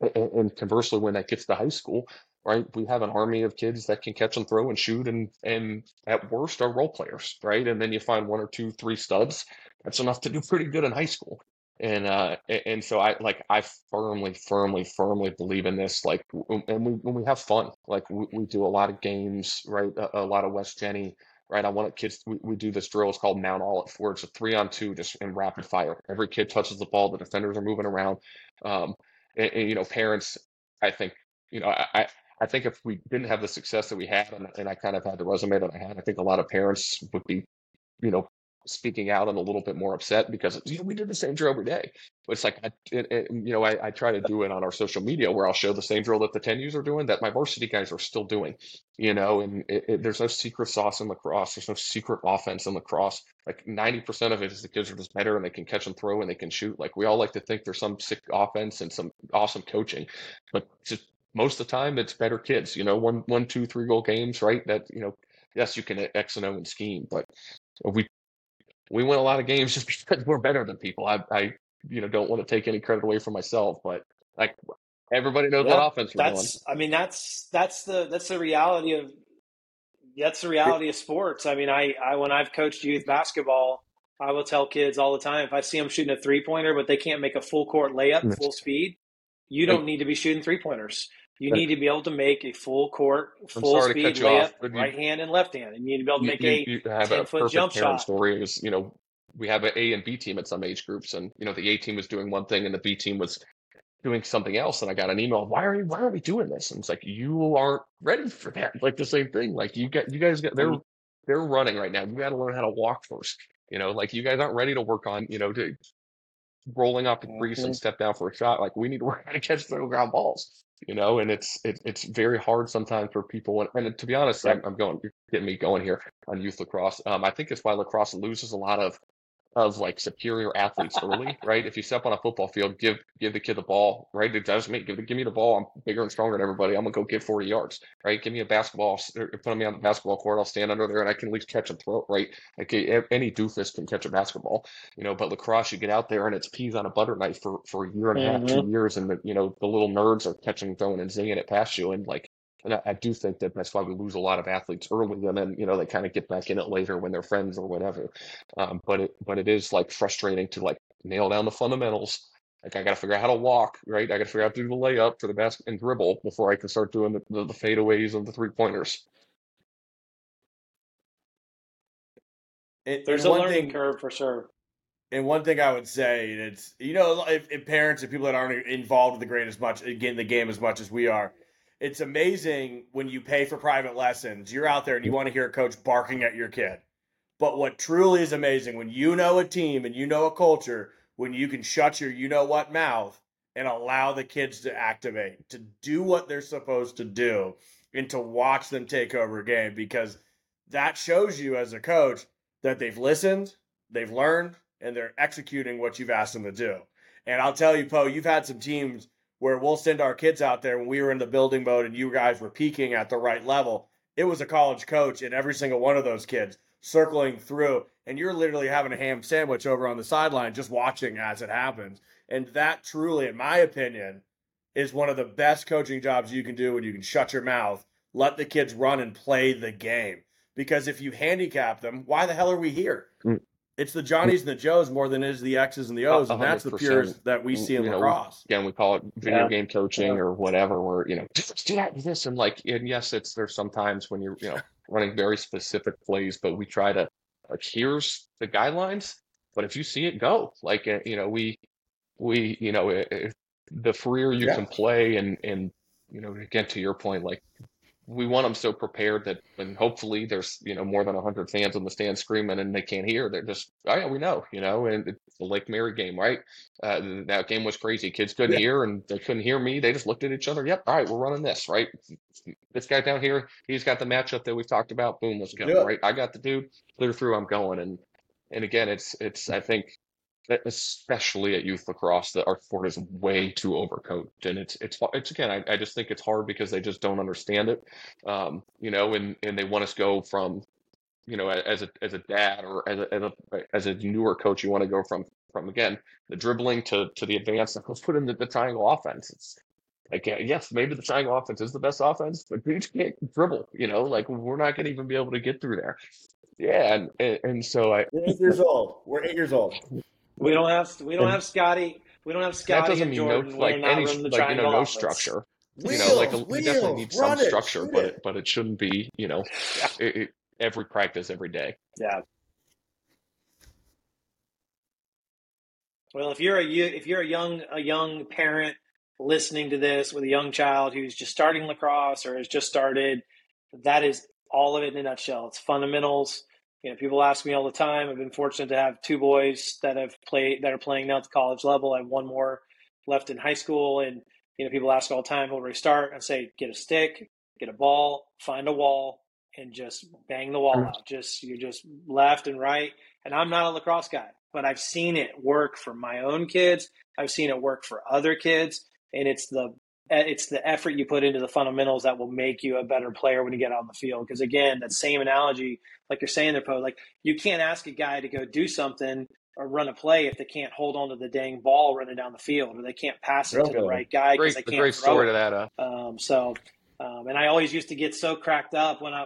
And, and conversely, when that gets to high school, right? We have an army of kids that can catch and throw and shoot, and and at worst are role players, right? And then you find one or two, three studs. That's enough to do pretty good in high school. And uh, and so I like I firmly, firmly, firmly believe in this. Like, and we when we have fun, like we, we do a lot of games, right? A, a lot of West Jenny right? I want kids, we, we do this drill. It's called Mount All where it's a three on two, just in rapid fire. Every kid touches the ball. The defenders are moving around. Um, and, and, you know, parents, I think, you know, I, I think if we didn't have the success that we had, and, and I kind of had the resume that I had, I think a lot of parents would be, you know, speaking out and a little bit more upset because you know, we did the same drill every day. But it's like, it, it, you know, I, I, try to do it on our social media where I'll show the same drill that the 10Us are doing that my varsity guys are still doing, you know, and it, there's no secret sauce in lacrosse. There's no secret offense in lacrosse. Like 90% of it is the kids are just better and they can catch and throw and they can shoot. Like we all like to think there's some sick offense and some awesome coaching, but just most of the time it's better kids, you know, one, one, two, three goal games, right? That, you know, yes, you can X and O and scheme, but we we win a lot of games just because we're better than people. I, I you know, don't want to take any credit away from myself, but like everybody knows yeah, what offense we're that's, doing. I mean, that's that's the that's the reality of that's the reality of sports. I mean, I, I when I've coached youth basketball, I will tell kids all the time if I see them shooting a three pointer, but they can't make a full court layup, full speed, you don't need to be shooting three pointers. You need to be able to make a full court, full speed layup, right hand and left hand, and you need to be able to make you, you, a ten foot jump shot. Story is you know we have an A and B team at some age groups, and you know the A team was doing one thing and the B team was doing something else. And I got an email, why are you, why are we doing this? And it's like you aren't ready for that. Like the same thing. Like you get you guys get they're they're running right now. You got to learn how to walk first. You know, like you guys aren't ready to work on you know to rolling off the crease mm-hmm. and step down for a shot. Like we need to work how to catch throw ground balls you know, and it's it, it's very hard sometimes for people. And, and to be honest, I'm, I'm, going, you're getting me going here on youth lacrosse. Um, I think it's why lacrosse loses a lot of of like superior athletes early, right? If you step on a football field, give give the kid the ball, right? It does me. Give, give me the ball. I'm bigger and stronger than everybody. I'm gonna go get 40 yards, right? Give me a basketball. Put me on the basketball court. I'll stand under there and I can at least catch a throw, right? Like any doofus can catch a basketball, you know. But lacrosse, you get out there and it's peas on a butter knife for for a year and a half, mm-hmm. two years, and the, you know the little nerds are catching, throwing, and zinging it past you, and like and I, I, do think that that's why we lose a lot of athletes early, and then you know they kind of get back in it later when they're friends or whatever. Um, but it but it is like frustrating to like nail down the fundamentals. Like I got to figure out how to walk, right? I got to figure out how to do the layup for the basket and dribble before I can start doing the, the, the fadeaways and the three pointers. There's a learning thing, curve for sure. And one thing I would say, it's you know, if, if parents and people that aren't involved in the game as much, again, the game as much as we are, it's amazing when you pay for private lessons. You're out there and you want to hear a coach barking at your kid. But what truly is amazing when you know a team and you know a culture, when you can shut your you know what mouth and allow the kids to activate, to do what they're supposed to do, and to watch them take over a game because that shows you as a coach that they've listened, they've learned, and they're executing what you've asked them to do. And I'll tell you, Poe, you've had some teams where we'll send our kids out there when we were in the building mode and you guys were peaking at the right level. It was a college coach and every single one of those kids circling through, and you're literally having a ham sandwich over on the sideline just watching as it happens. And that truly, in my opinion, is one of the best coaching jobs you can do when you can shut your mouth, let the kids run and play the game. Because if you handicap them, why the hell are we here? Mm. It's the Johnnies and the Joes more than it is the X's and the O's, and that's the pures that we see in you lacrosse. Again, we call it video yeah. game coaching yeah. or whatever. Where you know, do that, do this, and like, and yes, it's there's sometimes when you're you know running very specific plays, but we try to like here's the guidelines. But if you see it, go. Like uh, you know, we we you know if the freer you yeah. can play, and and you know, again to your point, like we want them so prepared that and hopefully there's you know more than 100 fans on the stand screaming and they can't hear they're just oh yeah we know you know and it's the lake mary game right? Uh, that game was crazy. Kids couldn't yeah. hear and they couldn't hear me. They just looked at each other. Yep all right we're running this right? This guy down here he's got the matchup that we've talked about. Boom let's go yeah. right? I got the dude clear through i'm going and and again it's it's i think especially at youth lacrosse, that our sport is way too overcoached, and it's it's it's again, I, I just think it's hard because they just don't understand it, um, you know, and and they want us to go from, you know, as a as a dad or as a as a, as a newer coach, you want to go from from again the dribbling to to the advanced. Let's put in the, the triangle offense. It's like yes, maybe the triangle offense is the best offense, but you can't dribble. You know, like we're not going to even be able to get through there. Yeah, and and, and so I. We're eight years old. We're eight years old. We don't have we don't have Scotty. We don't have Scotty. That doesn't mean Jordan. no like any like you know no structure. Wheels, you know, like a, wheels, definitely need some it, structure, but it. but it shouldn't be you know yeah. it, every practice every day. Yeah. Well, if you're a if you're a young a young parent listening to this with a young child who's just starting lacrosse or has just started, that is all of it in a nutshell. It's fundamentals you know, people ask me all the time. I've been fortunate to have two boys that have played that are playing now at the college level. I have one more left in high school, and you know, people ask all the time, "Where do we start?" I say, "Get a stick, get a ball, find a wall, and just bang the wall out. Just you just left and right." And I'm not a lacrosse guy, but I've seen it work for my own kids. I've seen it work for other kids, and it's the it's the effort you put into the fundamentals that will make you a better player when you get on the field. Because again, that same analogy, like you're saying there, Poe, like you can't ask a guy to go do something or run a play if they can't hold on to the dang ball running down the field or they can't pass it to the right guy because they can't great throw story it. to that. Uh... Um, so, um, and I always used to get so cracked up when I,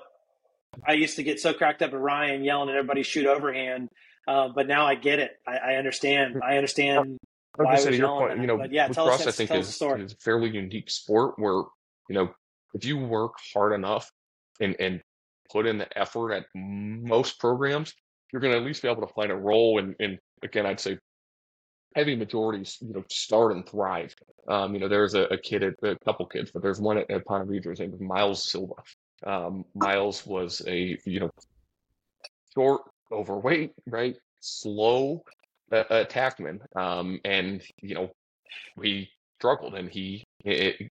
I used to get so cracked up at Ryan yelling at everybody shoot overhand. Uh, but now I get it. I, I understand. I understand I say your point, you know, yeah, lacrosse I think is, is a fairly unique sport where you know if you work hard enough and and put in the effort at most programs, you're going to at least be able to find a role. And and again, I'd say heavy majorities, you know, start and thrive. Um, you know, there's a, a kid, at, a couple kids, but there's one at, at Ponte Vedra, his name is Miles Silva. Um, Miles was a you know short, overweight, right, slow, uh, attackman. Um, and you know, he struggled, and he it,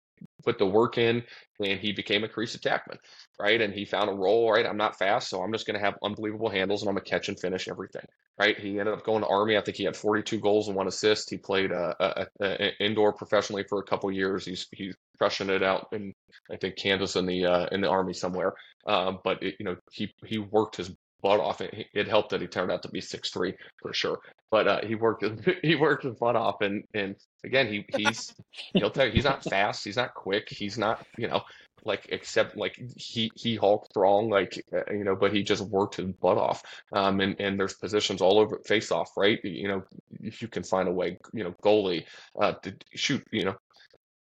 put the work in, and he became a crease attackman, right? And he found a role. Right, I'm not fast, so I'm just going to have unbelievable handles, and I'm going to catch and finish everything. Right? He ended up going to Army. I think he had 42 goals and one assist. He played uh, a, indoor professionally for a couple years. He's he's crushing it out in I think Kansas in the uh, in the Army somewhere. Um, but it, you know he he worked his butt off. It, it helped that he turned out to be six three for sure. But uh, he worked he worked his butt off, and and again he he's he'll tell you he's not fast, he's not quick, he's not you know like except like he he Hulk strong like uh, you know, but he just worked his butt off. Um, and and there's positions all over face off, right? You know, if you can find a way, you know, goalie uh to shoot, you know,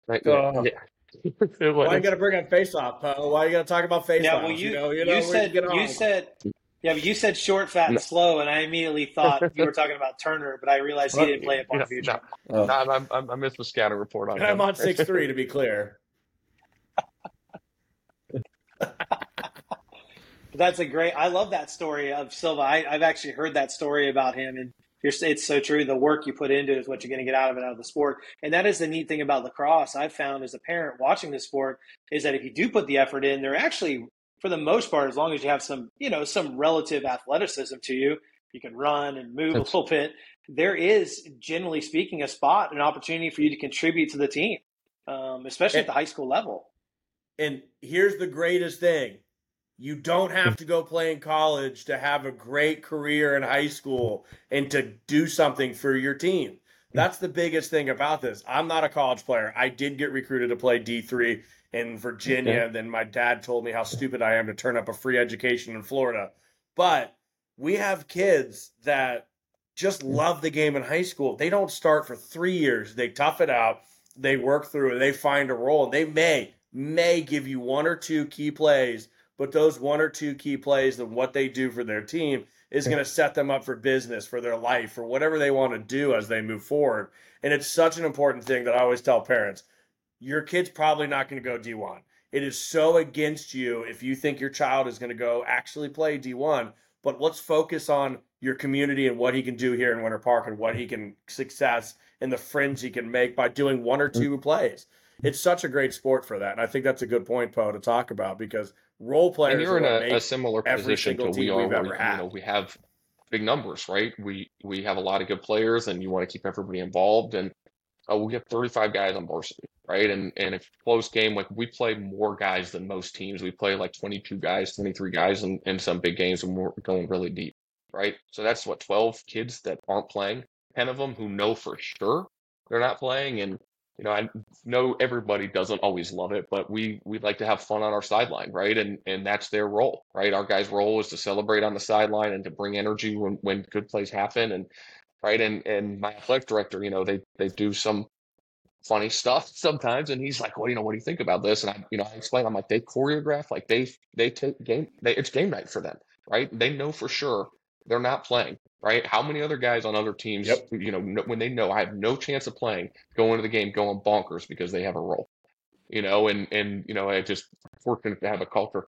right? Uh, yeah. Why you got to bring up face off? Uh, why you got to talk about face yeah, off? Well, you, you, know, you, know, you said you said yeah, but you said short, fat, and slow, and I immediately thought you were talking about Turner, but I realized he didn't play it on the future. No, oh. no, I'm, I'm, I missed the scouting report on and him. I'm on six three to be clear. That's a great. I love that story of Silva. I, have actually heard that story about him, and it's so true. The work you put into it is what you're going to get out of it, out of the sport. And that is the neat thing about lacrosse. I've found as a parent watching the sport is that if you do put the effort in, they're actually for the most part, as long as you have some, you know, some relative athleticism to you, you can run and move That's... a little bit. There is, generally speaking, a spot, an opportunity for you to contribute to the team, um, especially and, at the high school level. And here's the greatest thing: you don't have to go play in college to have a great career in high school and to do something for your team. That's the biggest thing about this. I'm not a college player. I did get recruited to play D3 in Virginia. Okay. Then my dad told me how stupid I am to turn up a free education in Florida. But we have kids that just mm. love the game in high school. They don't start for three years. They tough it out. They work through it. They find a role. They may may give you one or two key plays, but those one or two key plays and what they do for their team is going to set them up for business, for their life, for whatever they want to do as they move forward. And it's such an important thing that I always tell parents your kid's probably not going to go D1. it is so against you if you think your child is going to go actually play D1. But let's focus on your community and what he can do here in Winter Park and what he can success and the friends he can make by doing one or two plays. It's such a great sport for that, and I think that's a good point, Poe, to talk about because role players. And you're in a, a, similar position to we are. Where, you know, we have big numbers, right? We we have a lot of good players, and you want to keep everybody involved. And uh, we have 35 guys on varsity, right? And and if close game, like we play more guys than most teams. We play like 22 guys, 23 guys in, in some big games, and we're going really deep, right? So that's what 12 kids that aren't playing. 10 of them who know for sure they're not playing, and you know, I know everybody doesn't always love it, but we we like to have fun on our sideline, right? And and that's their role, right? Our guys' role is to celebrate on the sideline and to bring energy when when good plays happen, and right. And and my athletic director, you know, they they do some funny stuff sometimes, and he's like, well, you know, what do you think about this? And I, you know, I explain, I'm like, they choreograph, like they they take game, they, it's game night for them, right? They know for sure they're not playing, right? How many other guys on other teams, yep. you know, when they know I have no chance of playing, go into the game going bonkers because they have a role, you know, and and you know, I just fortunate to have a culture.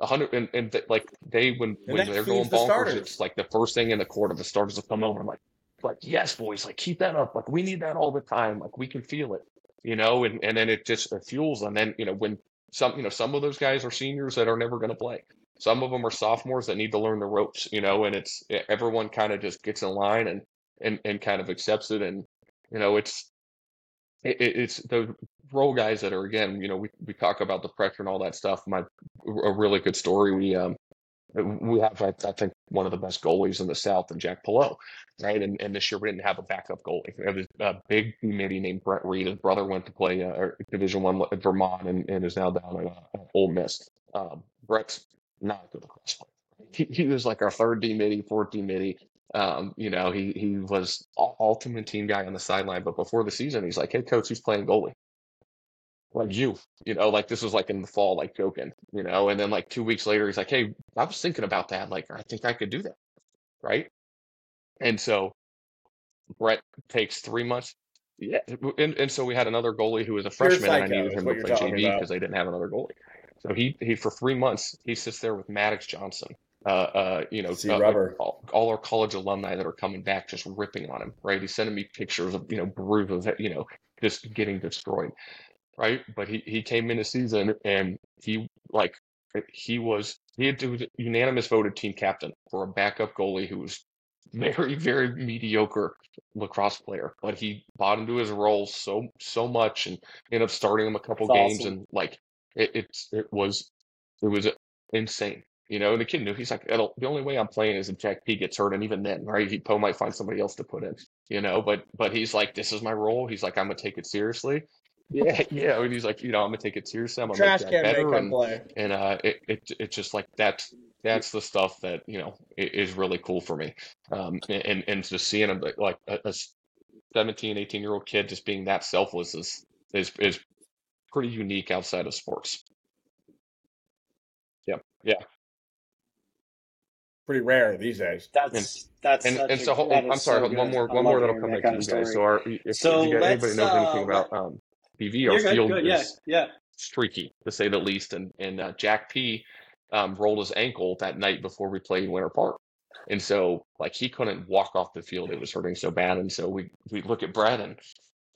A hundred and, and th- like they when and when they're going bonkers, it's like the first thing in the quarter, the starters will come over. I'm like, like yes, boys, like keep that up. Like we need that all the time. Like we can feel it, you know, and and then it just it fuels. And then you know when some you know some of those guys are seniors that are never going to play some of them are sophomores that need to learn the ropes, you know, and it's everyone kind of just gets in line and and and kind of accepts it, and you know, it's it, it's the role guys that are again, you know, we we talk about the pressure and all that stuff. My a really good story. We um we have I, I think one of the best goalies in the South, and Jack Pillow, right? And and this year we didn't have a backup goalie. It was a big committee named Brett Reed. His brother went to play uh, Division One at Vermont and, and is now down at uh, Ole Miss. Um, Brett's not a good lacrosse player. He, he was like our third D middie, fourth D middie. Um, you know, he he was ultimate team guy on the sideline, but before the season, he's like, "Hey, coach, who's playing goalie?" Like you, you know, like this was like in the fall, like joking, you know. And then like two weeks later, he's like, "Hey, I was thinking about that. Like, I think I could do that, right?" And so Brett takes three months. Yeah, and, and so we had another goalie who was a freshman, and I needed him to play JV because they didn't have another goalie. So he he for three months he sits there with Maddox Johnson. Uh, uh, you know, uh, rubber. All, all, our college alumni that are coming back, just ripping on him. Right? He's sending me pictures of you know bruises, you know, just getting destroyed. Right? But he he came in a season and he like he was he had to unanimous voted team captain for a backup goalie who was very very mediocre lacrosse player but he bought into his role so so much and ended up starting him a couple That's games awesome. and like it, it's it was it was insane. You know, and the kid knew he's like, the only way I'm playing is if Jack P gets hurt, and even then, right? He Poe might find somebody else to put in. You know, but but he's like, this is my role. He's like, I'm gonna take it seriously. Yeah, yeah. And he's like, you know, I'm gonna take it seriously. I'm gonna Trash make that better. Make and, play. and uh, it, it it's just like that's that's the stuff that you know is really cool for me. Um, and and just seeing him like a, a 17, 18 year old kid just being that selfless is is is pretty unique outside of sports. Yeah, yeah. Pretty rare these days. That's and, that's and, and so hold, I'm sorry, so one more one more that'll come back to you guys. So, our, if, so if you guys, anybody knows uh, anything about um, PV, our field good, is yeah, yeah. streaky to say the least. And and uh, Jack P um, rolled his ankle that night before we played Winter Park. And so, like, he couldn't walk off the field; it was hurting so bad. And so we we look at Brad and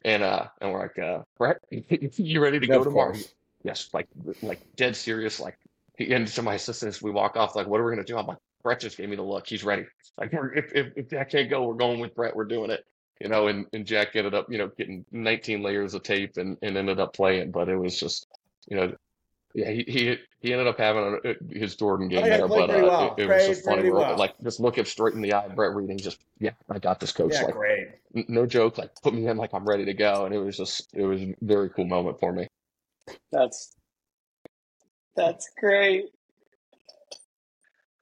and uh, and we're like, uh, Brett, you ready to go tomorrow? Yes, like like dead serious. Like, and to my assistants, we walk off. Like, what are we gonna do? I'm like, Brett just gave me the look. He's ready. Like, if if, if Jack can't go, we're going with Brett. We're doing it. You know, and, and Jack ended up, you know, getting 19 layers of tape and, and ended up playing. But it was just, you know, yeah, he he, he ended up having a, his Jordan game oh, yeah, there, but uh, well. it, it was just funny. Well. Like just look him straight in the eye, Brett Reading, just yeah, I got this, coach. Yeah, like, great. no joke, like put me in like I'm ready to go, and it was just it was a very cool moment for me. That's that's great.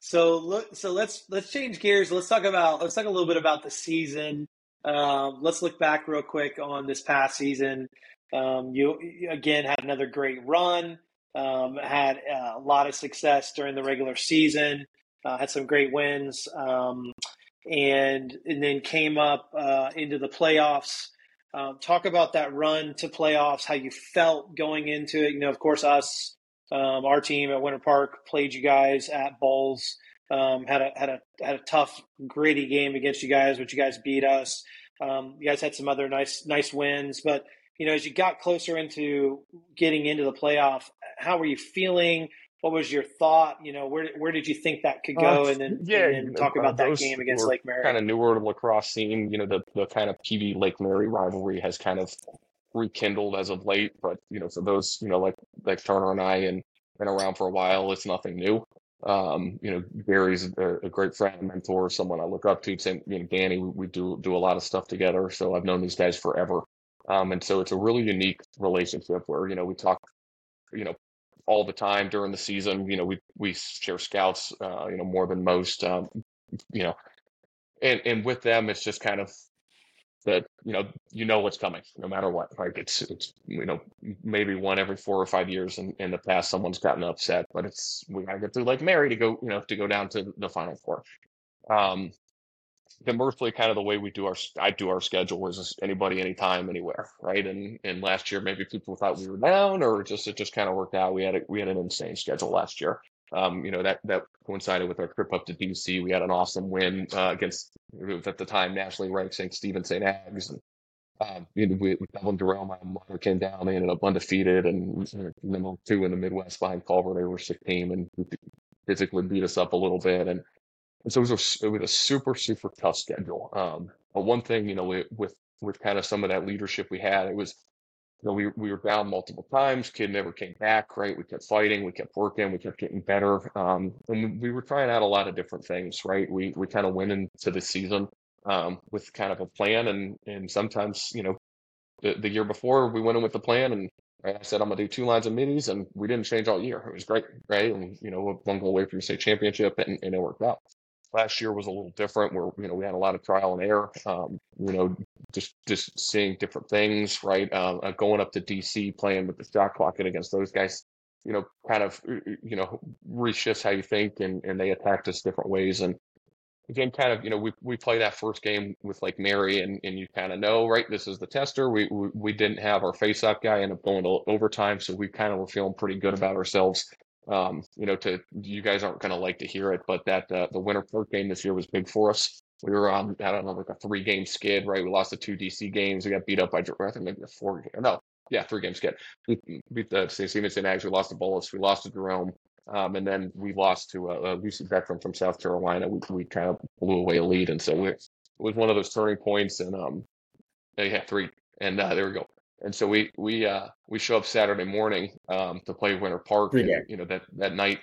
So look, so let's let's change gears. Let's talk about let's talk a little bit about the season. Um, let's look back real quick on this past season. Um, you again had another great run. Um, had uh, a lot of success during the regular season. Uh, had some great wins, um, and and then came up uh, into the playoffs. Um, talk about that run to playoffs, how you felt going into it. You know, of course, us, um, our team at Winter Park played you guys at Bolles. Um, had a had a had a tough, gritty game against you guys, which you guys beat us. Um, you guys had some other nice nice wins, but you know, as you got closer into getting into the playoff, how were you feeling? What was your thought? You know, where where did you think that could go? Uh, and then yeah, and then talk about that game against Lake Mary. Kind of newer lacrosse scene. You know, the the kind of PV Lake Mary rivalry has kind of rekindled as of late. But you know, for those you know like like Turner and I and been around for a while, it's nothing new. Um, you know, Gary's a, a, great friend, mentor, someone I look up to. Same, you know, Danny, we, we do do a lot of stuff together. So I've known these guys forever. Um, and so it's a really unique relationship where, you know, we talk, you know, all the time during the season. You know, we we share scouts, uh, you know, more than most. Um, you know, and and with them, it's just kind of that you know you know what's coming no matter what. Like it's it's you know maybe one every four or five years in, in the past someone's gotten upset, but it's we gotta get through Lake Mary to go you know to go down to the final four. Um, conversely, kind of the way we do our I do our schedule is anybody, anytime, anywhere, right? And and last year maybe people thought we were down, or just it just kind of worked out. We had a, we had an insane schedule last year. Um, you know that that coincided with our trip up to DC. We had an awesome win uh, against at the time nationally ranked St. Stephen St. Ags, and um, you know, we, with Dublin Jerome, my mother came down. They ended up undefeated and number two in the Midwest behind Culver. They were sick team and physically beat us up a little bit. And and so it was a, it was a super, super tough schedule. Um, but one thing, you know, with, with kind of some of that leadership we had, it was, you know, we, we were down multiple times. Kid never came back, right? We kept fighting, we kept working, we kept getting better. Um, and we were trying out a lot of different things, right? We, we kind of went into the season, um, with kind of a plan and, and sometimes, you know, the, the year before we went in with the plan and Right? I said I'm gonna do two lines of middies, and we didn't change all year. It was great, right? And you know, one goal away from the state championship, and, and it worked out last year was a little different where you know we had a lot of trial and error um, you know just just seeing different things right? Um, uh, going up to dc playing with the shot clock and against those guys you know kind of you know reshifts how you think and, and they attacked us different ways. And again kind of you know we, we play that first game with Lake Mary and, and you kind of know right? This is the tester. We, we, we didn't have our face off guy end up going to overtime so we kind of were feeling pretty good about ourselves um, you know, to you guys aren't going to like to hear it, but that uh, the Winter Park game this year was big for us. We were on, I don't know, like a three game skid, right? We lost the two DC games. We got beat up by, I think maybe a four game, no, yeah, three game skid. We beat the St. Stephen's and Ags. We lost to Bolles. We lost to Jerome. Um, and then we lost to a, a Lucy Beckham from South Carolina. We, we kind of blew away a lead. And so we, it was one of those turning points. And um, yeah, three. And uh, there we go and so we we uh we show up Saturday morning um to play Winter Park. And, you know that that night,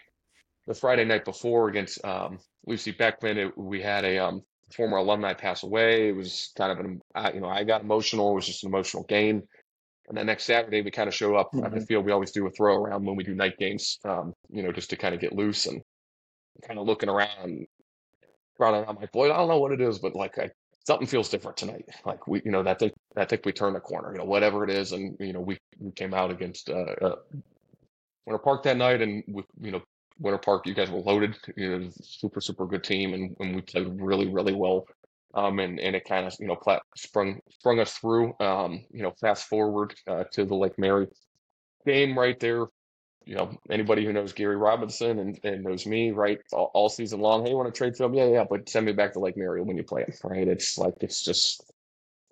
the Friday night before against um Lucy Beckham, it, we had a um former alumni pass away. It was kind of an uh, you know I got emotional. It was just an emotional game. And then next Saturday, we kind of show up mm-hmm. at the field. We always do a throw around when we do night games, um, you know, just to kind of get loose and kind of looking around. Around, I'm like, boy, I don't know what it is, but like I something feels different tonight. Like we, you know, that think I think we turned the corner. You know, whatever it is, and you know, we we came out against uh, uh Winter Park that night, and with you know Winter Park, you guys were loaded. You know, super super good team, and, and we played really really well. Um, and and it kind of you know sprung sprung us through. Um, you know, fast forward uh, to the Lake Mary game right there you know, anybody who knows Gary Robinson and, and knows me, right, all, all season long, hey, you want to trade film? Yeah, yeah, but send me back to Lake Mary when you play him, right? It's like it's just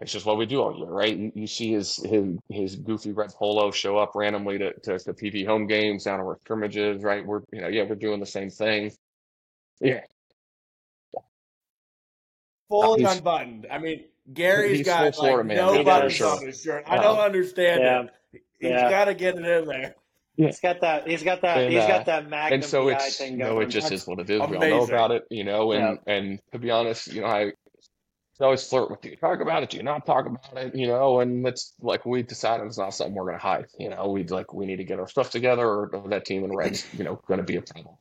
it's just what we do all year, right? You, you see his, his his goofy red polo show up randomly to, to, to PV home games down to our scrimmages, right? We're you know, yeah, we're doing the same thing. Yeah. Fully uh, unbuttoned. I mean, Gary's got like no buttons on his shirt. I don't understand yeah. it. He's yeah. got to get it in there. He's got that. He's got that. And, he's got uh, that Magnum and so it's, thing going. No, it just That's is what it is. Amazing. We all know about it, you know. And yeah. and to be honest, you know, I always flirt with you. Talk about it. Do you not talk about it? You know. And it's like we decided it's not something we're going to hide. You know, we like we need to get our stuff together, or that team in red's you know going to be a problem.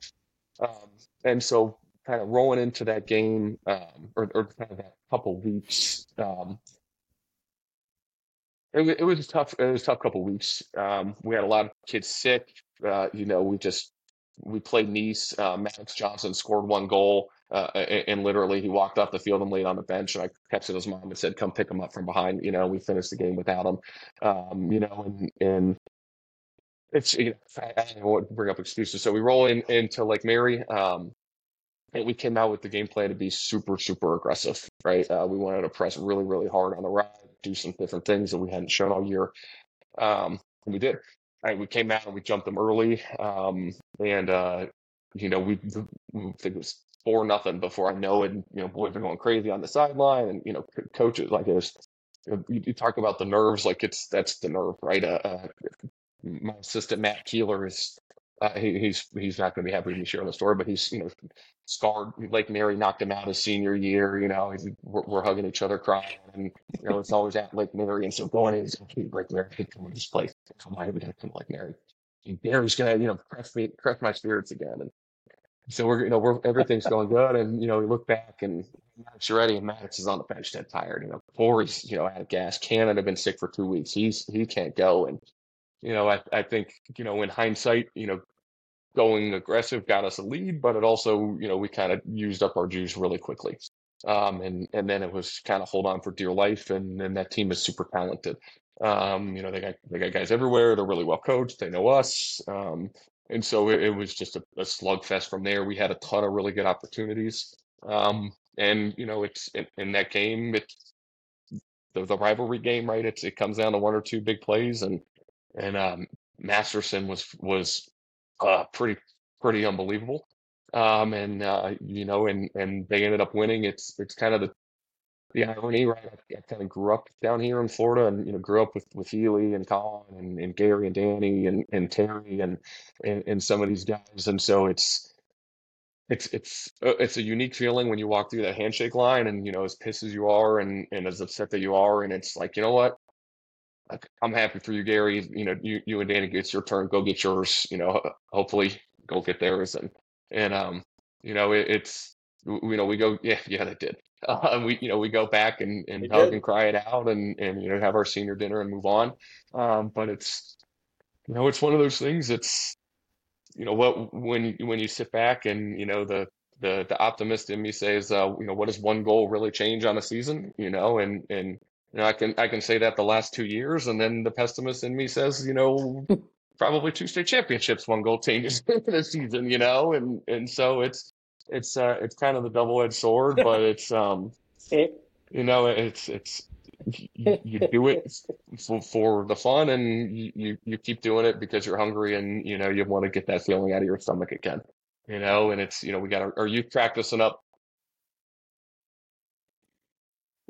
Um, and so kind of rolling into that game, um, or, or kind of that couple weeks, um, it, it was a tough. It was a tough couple weeks. Um, we had a lot of kids sick. Uh, you know, we just we played nice Uh, Max Johnson scored one goal. uh, and literally he walked off the field and laid on the bench. And I texted his mom and said, "Come pick him up from behind." You know, we finished the game without him. Um, you know, and and it's you know, I, I don't want to bring up excuses. So we roll in into Lake Mary. Um, and we came out with the game plan to be super, super aggressive, right? Uh, we wanted to press really, really hard on the ride, do some different things that we hadn't shown all year. Um, and we did. We came out and we jumped them early. Um, and, uh, you know, we, we think it was four nothing before I know it. You know, boys are going crazy on the sideline, and you know, coaches like it was. You, you, talk about the nerves, like it's that's the nerve, right? Uh, uh, my assistant Matt Keeler is uh, he, he's he's not going to be happy to share the story, but he's you know scarred. Lake Mary knocked him out his senior year. You know, we're, we're, hugging each other, crying, and you know it's always at Lake Mary. And so going in, he's like, Lake Mary, come to this place. Why are we going to come to Lake Mary? And Gary's going to you know crush me, crush my spirits again. And so we're you know we're everything's going good, and you know we look back and Maddox ready, and Maddox is on the bench, dead tired. You know, Corey's you know out of gas. Cannon had been sick for two weeks. He's he can't go, and you know I I think you know in hindsight, you know going aggressive got us a lead, but it also, you know, we kind of used up our juice really quickly. Um, and and then it was kind of hold on for dear life, and and that team is super talented. Um, you know, they got they got guys everywhere. They're really well coached. They know us, um, and so it, it was just a, a, slugfest from there. We had a ton of really good opportunities, um, and you know, it's in, in that game. It's the, the, rivalry game, right? It's it comes down to one or two big plays, and and um, Masterson was was uh, pretty pretty unbelievable. Um, and uh, you know, and and they ended up winning. It's it's kind of the the irony, right? I, I kind of grew up down here in Florida, and you know, grew up with with Healy and Colin and, and Gary and Danny and and Terry and, and and some of these guys, and so it's it's it's uh, it's a unique feeling when you walk through that handshake line, and you know, as pissed as you are, and and as upset that you are, and it's like, you know what, I'm happy for you, Gary. You know, you, you and Danny gets your turn. Go get yours. You know, hopefully go get theirs. And and um, you know, it, it's you know we go yeah yeah they did. Uh, we you know we go back and and hug did. and cry it out and and you know have our senior dinner and move on. Um, but it's you know it's one of those things. It's you know what when when you sit back and you know the the the optimist in me says uh, you know what does one goal really change on a season you know and and you know, I can I can say that the last two years, and then the pessimist in me says, you know, probably two state championships, one goal changes this season, you know, and and so it's it's uh it's kind of the double edged sword, but it's um you know it's it's you, you do it for, for the fun, and you you keep doing it because you're hungry, and you know you want to get that feeling out of your stomach again, you know, and it's you know we got our, our youth practicing up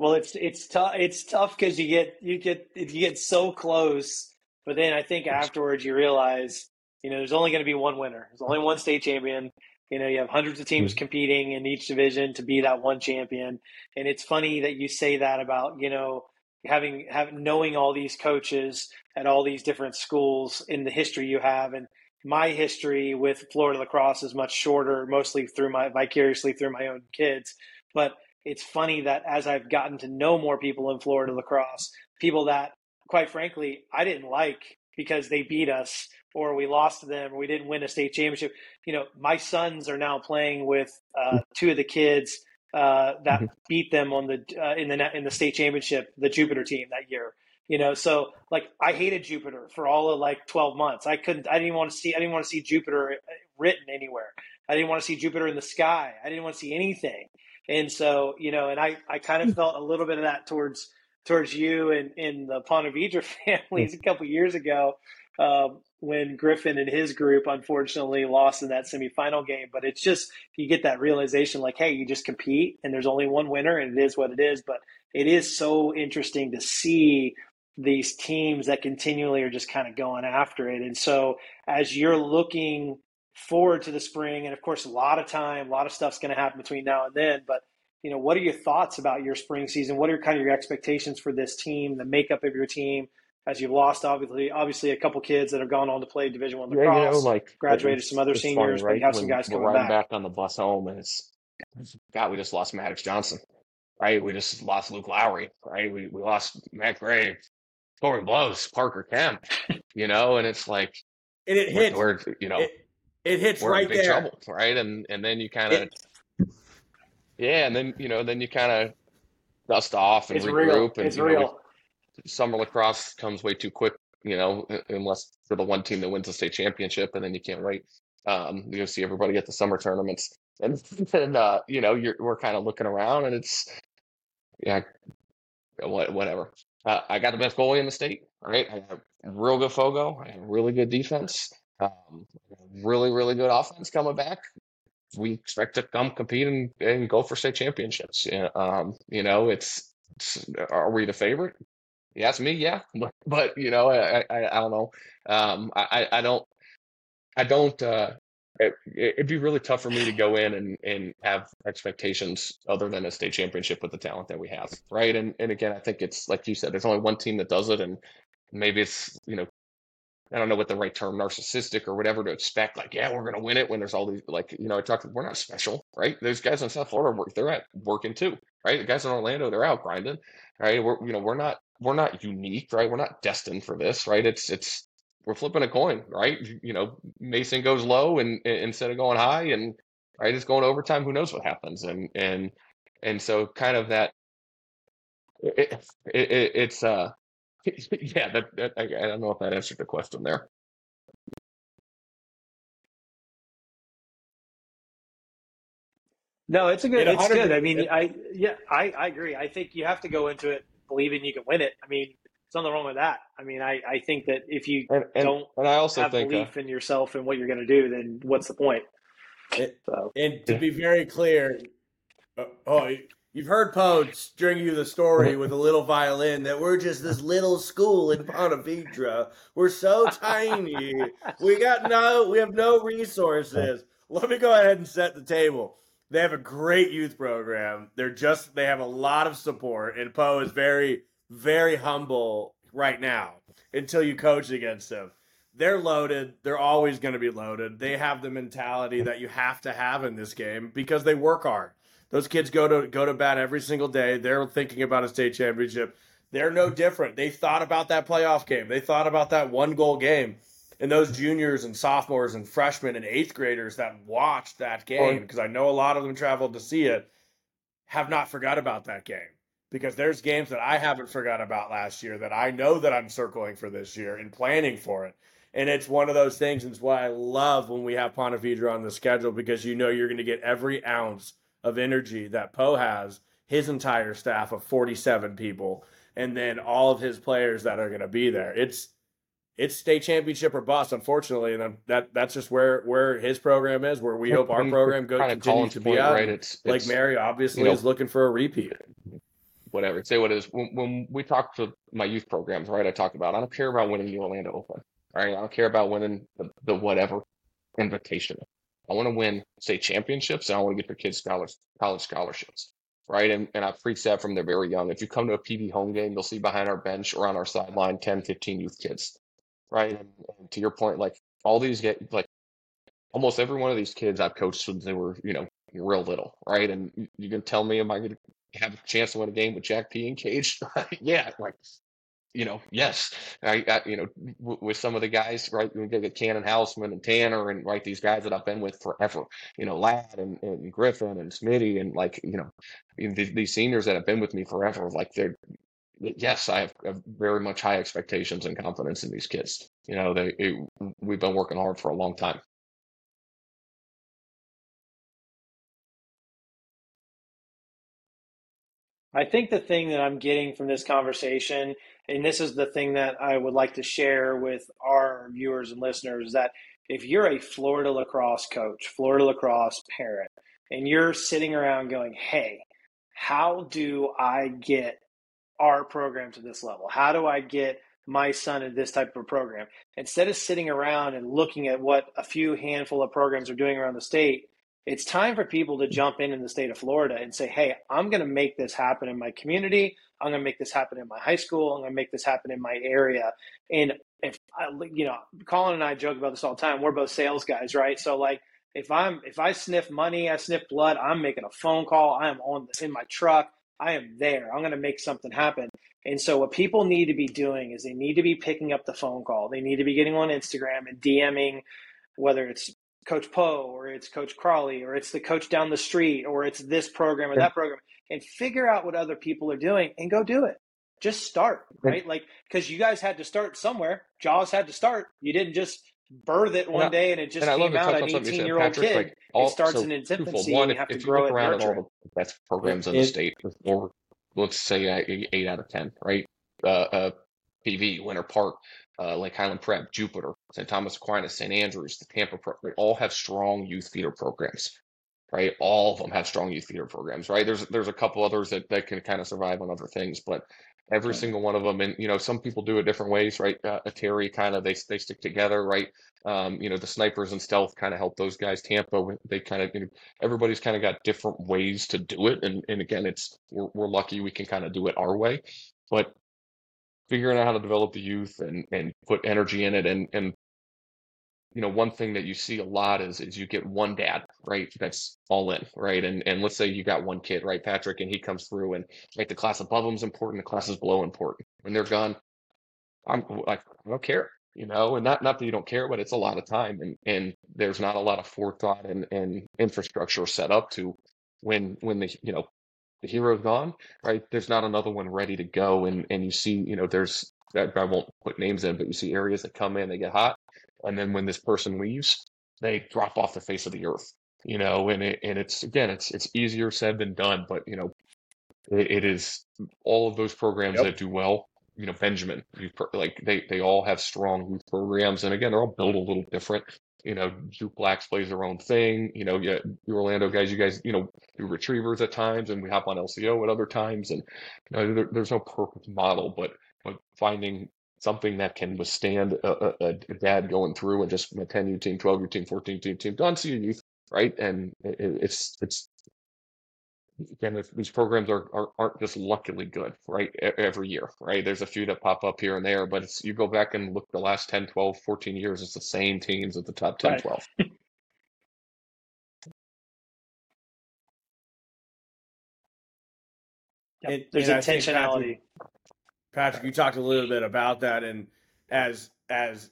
well, it's it's tough. It's tough because you get you get you get so close, but then I think afterwards you realize you know there's only going to be one winner. There's only one state champion. You know, you have hundreds of teams mm-hmm. competing in each division to be that one champion. And it's funny that you say that about you know having having knowing all these coaches at all these different schools in the history you have and my history with Florida lacrosse is much shorter, mostly through my vicariously through my own kids. But it's funny that as I've gotten to know more people in Florida lacrosse, people that, quite frankly, I didn't like because they beat us or we lost to them or we didn't win a state championship. You know, my sons are now playing with uh, two of the kids uh, that mm-hmm. beat them on the uh, in the in the state championship, the Jupiter team that year. You know, so like I hated Jupiter for all of like twelve months. I couldn't. I didn't want to see. I didn't want to see Jupiter uh, written anywhere. I didn't want to see Jupiter in the sky. I didn't want to see anything. And so, you know, and I, I kind of hmm. felt a little bit of that towards towards you and in the Ponte Vedra families a couple years ago um, when Griffin and his group unfortunately lost in that semifinal game. But it's just you get that realization like, hey, you just compete and there's only one winner and it is what it is. But it is so interesting to see these teams that continually are just kind of going after it. And so as you're looking forward to the spring. And of course, a lot of time, a lot of stuff's going to happen between now and then. But you know, what are your thoughts about your spring season? What are kind of your expectations for this team, the makeup of your team? As you've lost, obviously, obviously, a couple kids that have gone on to play Division One lacrosse, yeah, you know, like graduated some other seniors, funny, right? but you have when some guys coming back. back on the bus home, and it's God, we just lost Maddox Johnson, right? We just lost Luke Lowry, right? We we lost Matt Gray, Corey Blows, Parker Kemp, you know, and it's like, and it hit, where, you know, it, it hits right in big there. trouble, right? And and then you kind of Yeah, and then you know, then you kind of dust off and it's regroup. Real. And it's you know, real. summer lacrosse comes way too quick, you know, unless for the one team that wins the state championship, and then you can't wait. Um, you see everybody at the summer tournaments, and then uh, you know, you're we're kind of looking around, and it's yeah, whatever. Uh, I got the best goalie in the state. All right, I have real good fogo. I have really good defense. Um, really, really good offense coming back. We expect to come compete and, and go for state championships. Um, you know, it's, it's, are we the favorite? You ask me, yeah, but, but you know, I, I, I don't know. Um, I, I don't, I don't, uh, it, would be really tough for me to go in and, and have expectations other than a state championship with the talent that we have. Right. And, and again, I think it's like you said, there's only one team that does it. And maybe it's, you know, I don't know what the right term, narcissistic or whatever to expect. Like, yeah, we're going to win it when there's all these, like, you know, I talked, we're not special, right? There's guys in South Florida work, they're at working too, right? The guys in Orlando, they're out grinding, right? We're, you know, we're not, we're not unique, right? We're not destined for this, right? It's, it's, we're flipping a coin, right? You know, Mason goes low and, and instead of going high, and right, it's going overtime. Who knows what happens? And and and so kind of that. It, it, it it's uh, yeah. That, that I, I don't know if that answered the question there. No, it's a good. It's good. I mean, I yeah, I, I agree. I think you have to go into it believing you can win it. I mean, there's nothing wrong with that. I mean, I, I think that if you and, and, don't and I also have think, belief uh, in yourself and what you're going to do, then what's the point? It, so. And to be very clear, uh, oh, you've heard Poe string you the story with a little violin that we're just this little school in Ponte Vedra. We're so tiny. we got no, we have no resources. Let me go ahead and set the table. They have a great youth program. They're just they have a lot of support, and Poe is very very humble right now until you coach against them. They're loaded. They're always going to be loaded. They have the mentality that you have to have in this game because they work hard. Those kids go to go to bat every single day. They're thinking about a state championship. They're no different. They thought about that playoff game. They thought about that one goal game. And those juniors and sophomores and freshmen and eighth graders that watched that game, because I know a lot of them traveled to see it, have not forgot about that game because there's games that I haven't forgot about last year that I know that I'm circling for this year and planning for it. And it's one of those things. And it's why I love when we have Ponte Vedra on the schedule because you know you're going to get every ounce of energy that Poe has, his entire staff of 47 people, and then all of his players that are going to be there. It's it's state championship or bust, unfortunately, and that that's just where where his program is. Where we hope our program goes continues to be at. Right, it's, it's Lake Mary obviously you know, is looking for a repeat whatever. Say what it is. When, when we talk to my youth programs, right? I talk about I don't care about winning the Orlando Open. All right, I don't care about winning the, the whatever invitation. I want to win state championships and I want to get their kids scholars college scholarships. Right. And, and I've preached that from they're very young. If you come to a PV home game, you'll see behind our bench or on our sideline 10, 15 youth kids. Right. And, and to your point, like all these get like almost every one of these kids I've coached since they were, you know, real little. Right. And you can tell me, am I going to have a chance to win a game with Jack P and Cage? yeah, like you know, yes, I, I you know, w- with some of the guys, right? We get Cannon Houseman and Tanner, and right, these guys that I've been with forever, you know, Ladd and, and Griffin and Smitty, and like you know, these, these seniors that have been with me forever, like they're yes, I have, have, very much high expectations and confidence in these kids. You know, they it, we've been working hard for a long time. I think the thing that I'm getting from this conversation, and this is the thing that I would like to share with our viewers and listeners, is that if you're a Florida lacrosse coach, Florida lacrosse parent, and you're sitting around going, hey, how do I get our program to this level? How do I get my son in this type of program? Instead of sitting around and looking at what a few handful of programs are doing around the state, it's time for people to jump in in the state of Florida and say, hey, I'm going to make this happen in my community. I'm going to make this happen in my high school. I'm going to make this happen in my area. And if I, you know, Colin and I joke about this all the time. We're both sales guys, right? So like, if I'm if I sniff money, I sniff blood. I'm making a phone call. I am on in my truck. I am there. I'm going to make something happen. And so what people need to be doing is they need to be picking up the phone call. They need to be getting on Instagram and DMing, whether it's Coach Poe or it's Coach Crawley or it's the coach down the street or it's this program or that program and figure out what other people are doing and go do it. Just start, right? Like, because you guys had to start somewhere. Jaws had to start. You didn't just birth it one day and it just and came out an 18 year old kid. Like all, it starts so in its infancy. One, and you have if, to grow you look it. Around at all the best programs in the state, or let's say eight out of 10, right? Uh, uh, PV, Winter Park, uh, Lake Highland Prep, Jupiter, St. Thomas Aquinas, St. Andrews, the Tampa Prep, they all have strong youth feeder programs, right? All of them have strong youth feeder programs, right? There's there's a couple others that, that can kind of survive on other things, but every single one of them, and you know, some people do it different ways, right? Uh, Terry kind of they they stick together, right? Um, you know, the snipers and stealth kind of help those guys. Tampa, they kind of you know, everybody's kind of got different ways to do it, and and again, it's we're, we're lucky we can kind of do it our way, but figuring out how to develop the youth and and put energy in it. And and you know one thing that you see a lot is is you get one dad right? That's all in right? And and let's say you got one kid right patrick and he comes through and right the class above him is important the classes below important. When they're gone i'm like i don't care you know? And not not that you don't care but it's a lot of time. And and there's not a lot of forethought and and infrastructure set up to when when the you know the hero's gone, right? There's not another one ready to go, and and you see, you know, there's I won't put names in, but you see areas that come in, they get hot, and then when this person leaves, they drop off the face of the earth, you know, and it and it's again, it's it's easier said than done, but you know, it, it is all of those programs yep. that do well. You know, Benjamin, like they they all have strong youth programs, and again, they're all built a little different you know, Duke Blacks plays their own thing. You know, yeah, you Orlando guys, you guys, you know, do retrievers at times, and we hop on LCO at other times, and you know, there, there's no perfect model, but but finding something that can withstand a, a, a dad going through and just a 10 U team, 12 U team, 14 team, team, done see your youth, right? And it, it's it's again, these programs are, are aren't just luckily good, right? Every year, right? There's a few that pop up here and there, but it's you go back and look the last 10, 12, 14 years, it's the same teams at the top 10, right. 12. It, There's intentionality. Patrick, Patrick, you talked a little bit about that, and as as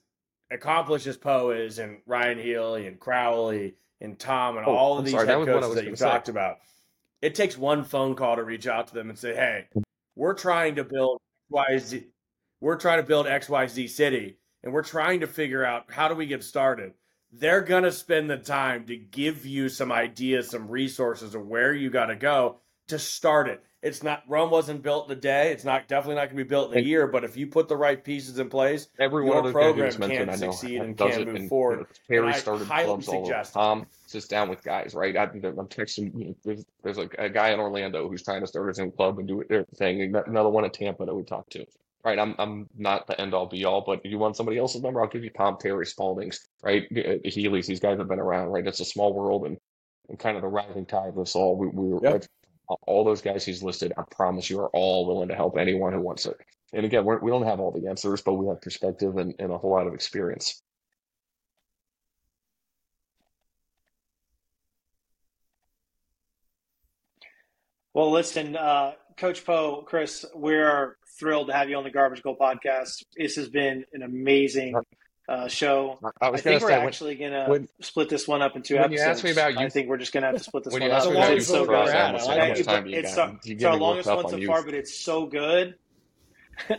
accomplished as Poe is, and Ryan Healy and Crowley and Tom and oh, all of I'm these sorry, head coaches that, that you talked about, it takes one phone call to reach out to them and say, "Hey, we're trying to build XYZ. We're trying to build XYZ city, and we're trying to figure out how do we get started." They're gonna spend the time to give you some ideas, some resources of where you got to go to start it. It's not Rome wasn't built in a day. It's not definitely not going to be built in a year. But if you put the right pieces in place, every one of the program can succeed and can move and, forward. You know, Terry started clubs all over. Tom sits down with guys, right? I, am texting. You know, there's, there's a, a, guy in Orlando who's trying to start his own club and do their thing. Another one in Tampa that we talked to. Right, I'm I'm not the end all be all, but if you want somebody else's number, I'll give you Tom Terry Spalding's. Right, uh, Healy's. These guys have been around. Right, it's a small world, and and kind of the rising tide of this all. We, we were yep all those guys he's listed, I promise you, are all willing to help anyone who wants it. And again, we're, we do not have all the answers, but we have perspective and, and a whole lot of experience. Well, listen, uh, Coach Poe, Chris, we're thrilled to have you on the Garbage Goal podcast. This has been an amazing uh, show. I, was I think we're say, actually going to split this one up in two when episodes. You asked me about you, I think we're just going to have to split this when one you up. When it's so good. It's, it's our longest one so far, but it's so good.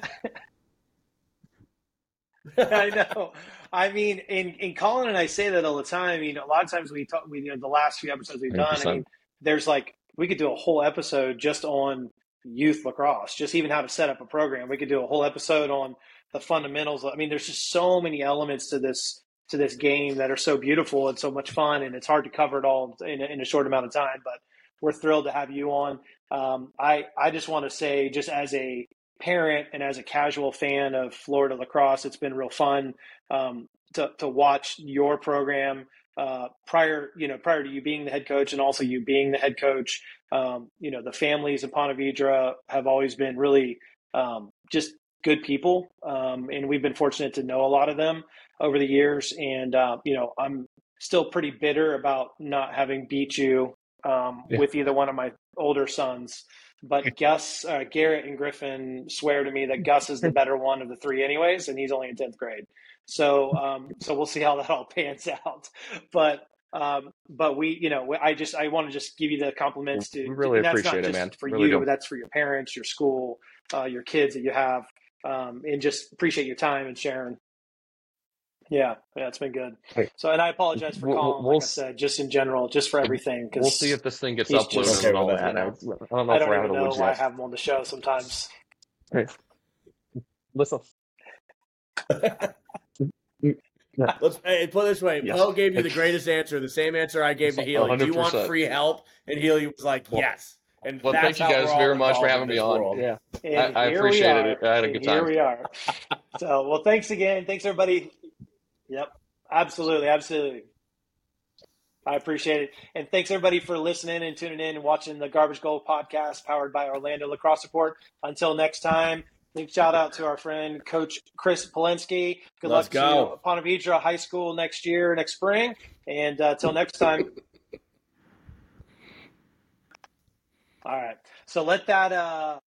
I know. I mean, in in Colin and I say that all the time. I mean, a lot of times we talk. We you know the last few episodes we've 100%. done. I mean, there's like we could do a whole episode just on youth lacrosse, just even how to set up a program. We could do a whole episode on the fundamentals. I mean, there's just so many elements to this to this game that are so beautiful and so much fun, and it's hard to cover it all in a, in a short amount of time. But we're thrilled to have you on. Um, I I just want to say, just as a parent and as a casual fan of Florida lacrosse, it's been real fun um, to to watch your program. Uh, prior, you know, prior to you being the head coach and also you being the head coach, um, you know, the families in Ponte Vedra have always been really um, just good people, um, and we've been fortunate to know a lot of them over the years. And uh, you know, I'm still pretty bitter about not having beat you um, yeah. with either one of my older sons. but Gus, uh, Garrett, and Griffin swear to me that Gus is the better one of the three, anyways, and he's only in tenth grade. So, um, so we'll see how that all pans out. But, um, but we, you know, I just I want to just give you the compliments to. We really that's appreciate not it, man. For Really you, do. that's for your parents, your school, uh, your kids that you have, um, and just appreciate your time and sharing. Yeah, yeah, it's been good. Hey. So, and I apologize for We'll- calling, we'll like I s- said, just in general, just for everything. Cause We'll see if this thing gets uploaded just- and all that. I, don't know I if don't we're out even know woods why I have him on the show sometimes. Hey, Listen, Let's hey, put it this way. Yes. Poe gave you the greatest answer, the same answer I gave to Healy. Do you want free help? And Healy was like, Well- yes. And well, that's thank you guys very much for having me on. world. Yeah, And I- I here we appreciated it. I had a good time. Here we are. So, well, thanks again. Thanks, everybody. Yep. Absolutely. Absolutely. I appreciate it. And thanks, everybody, for listening and tuning in and watching the Garbage Goal podcast powered by Orlando Lacrosse Report. Until next time, big shout out to our friend, Coach Chris Polanski. Good Let's luck go. to Ponte Vedra High School next year, next spring. And uh, until next time. All right. So let that. Uh,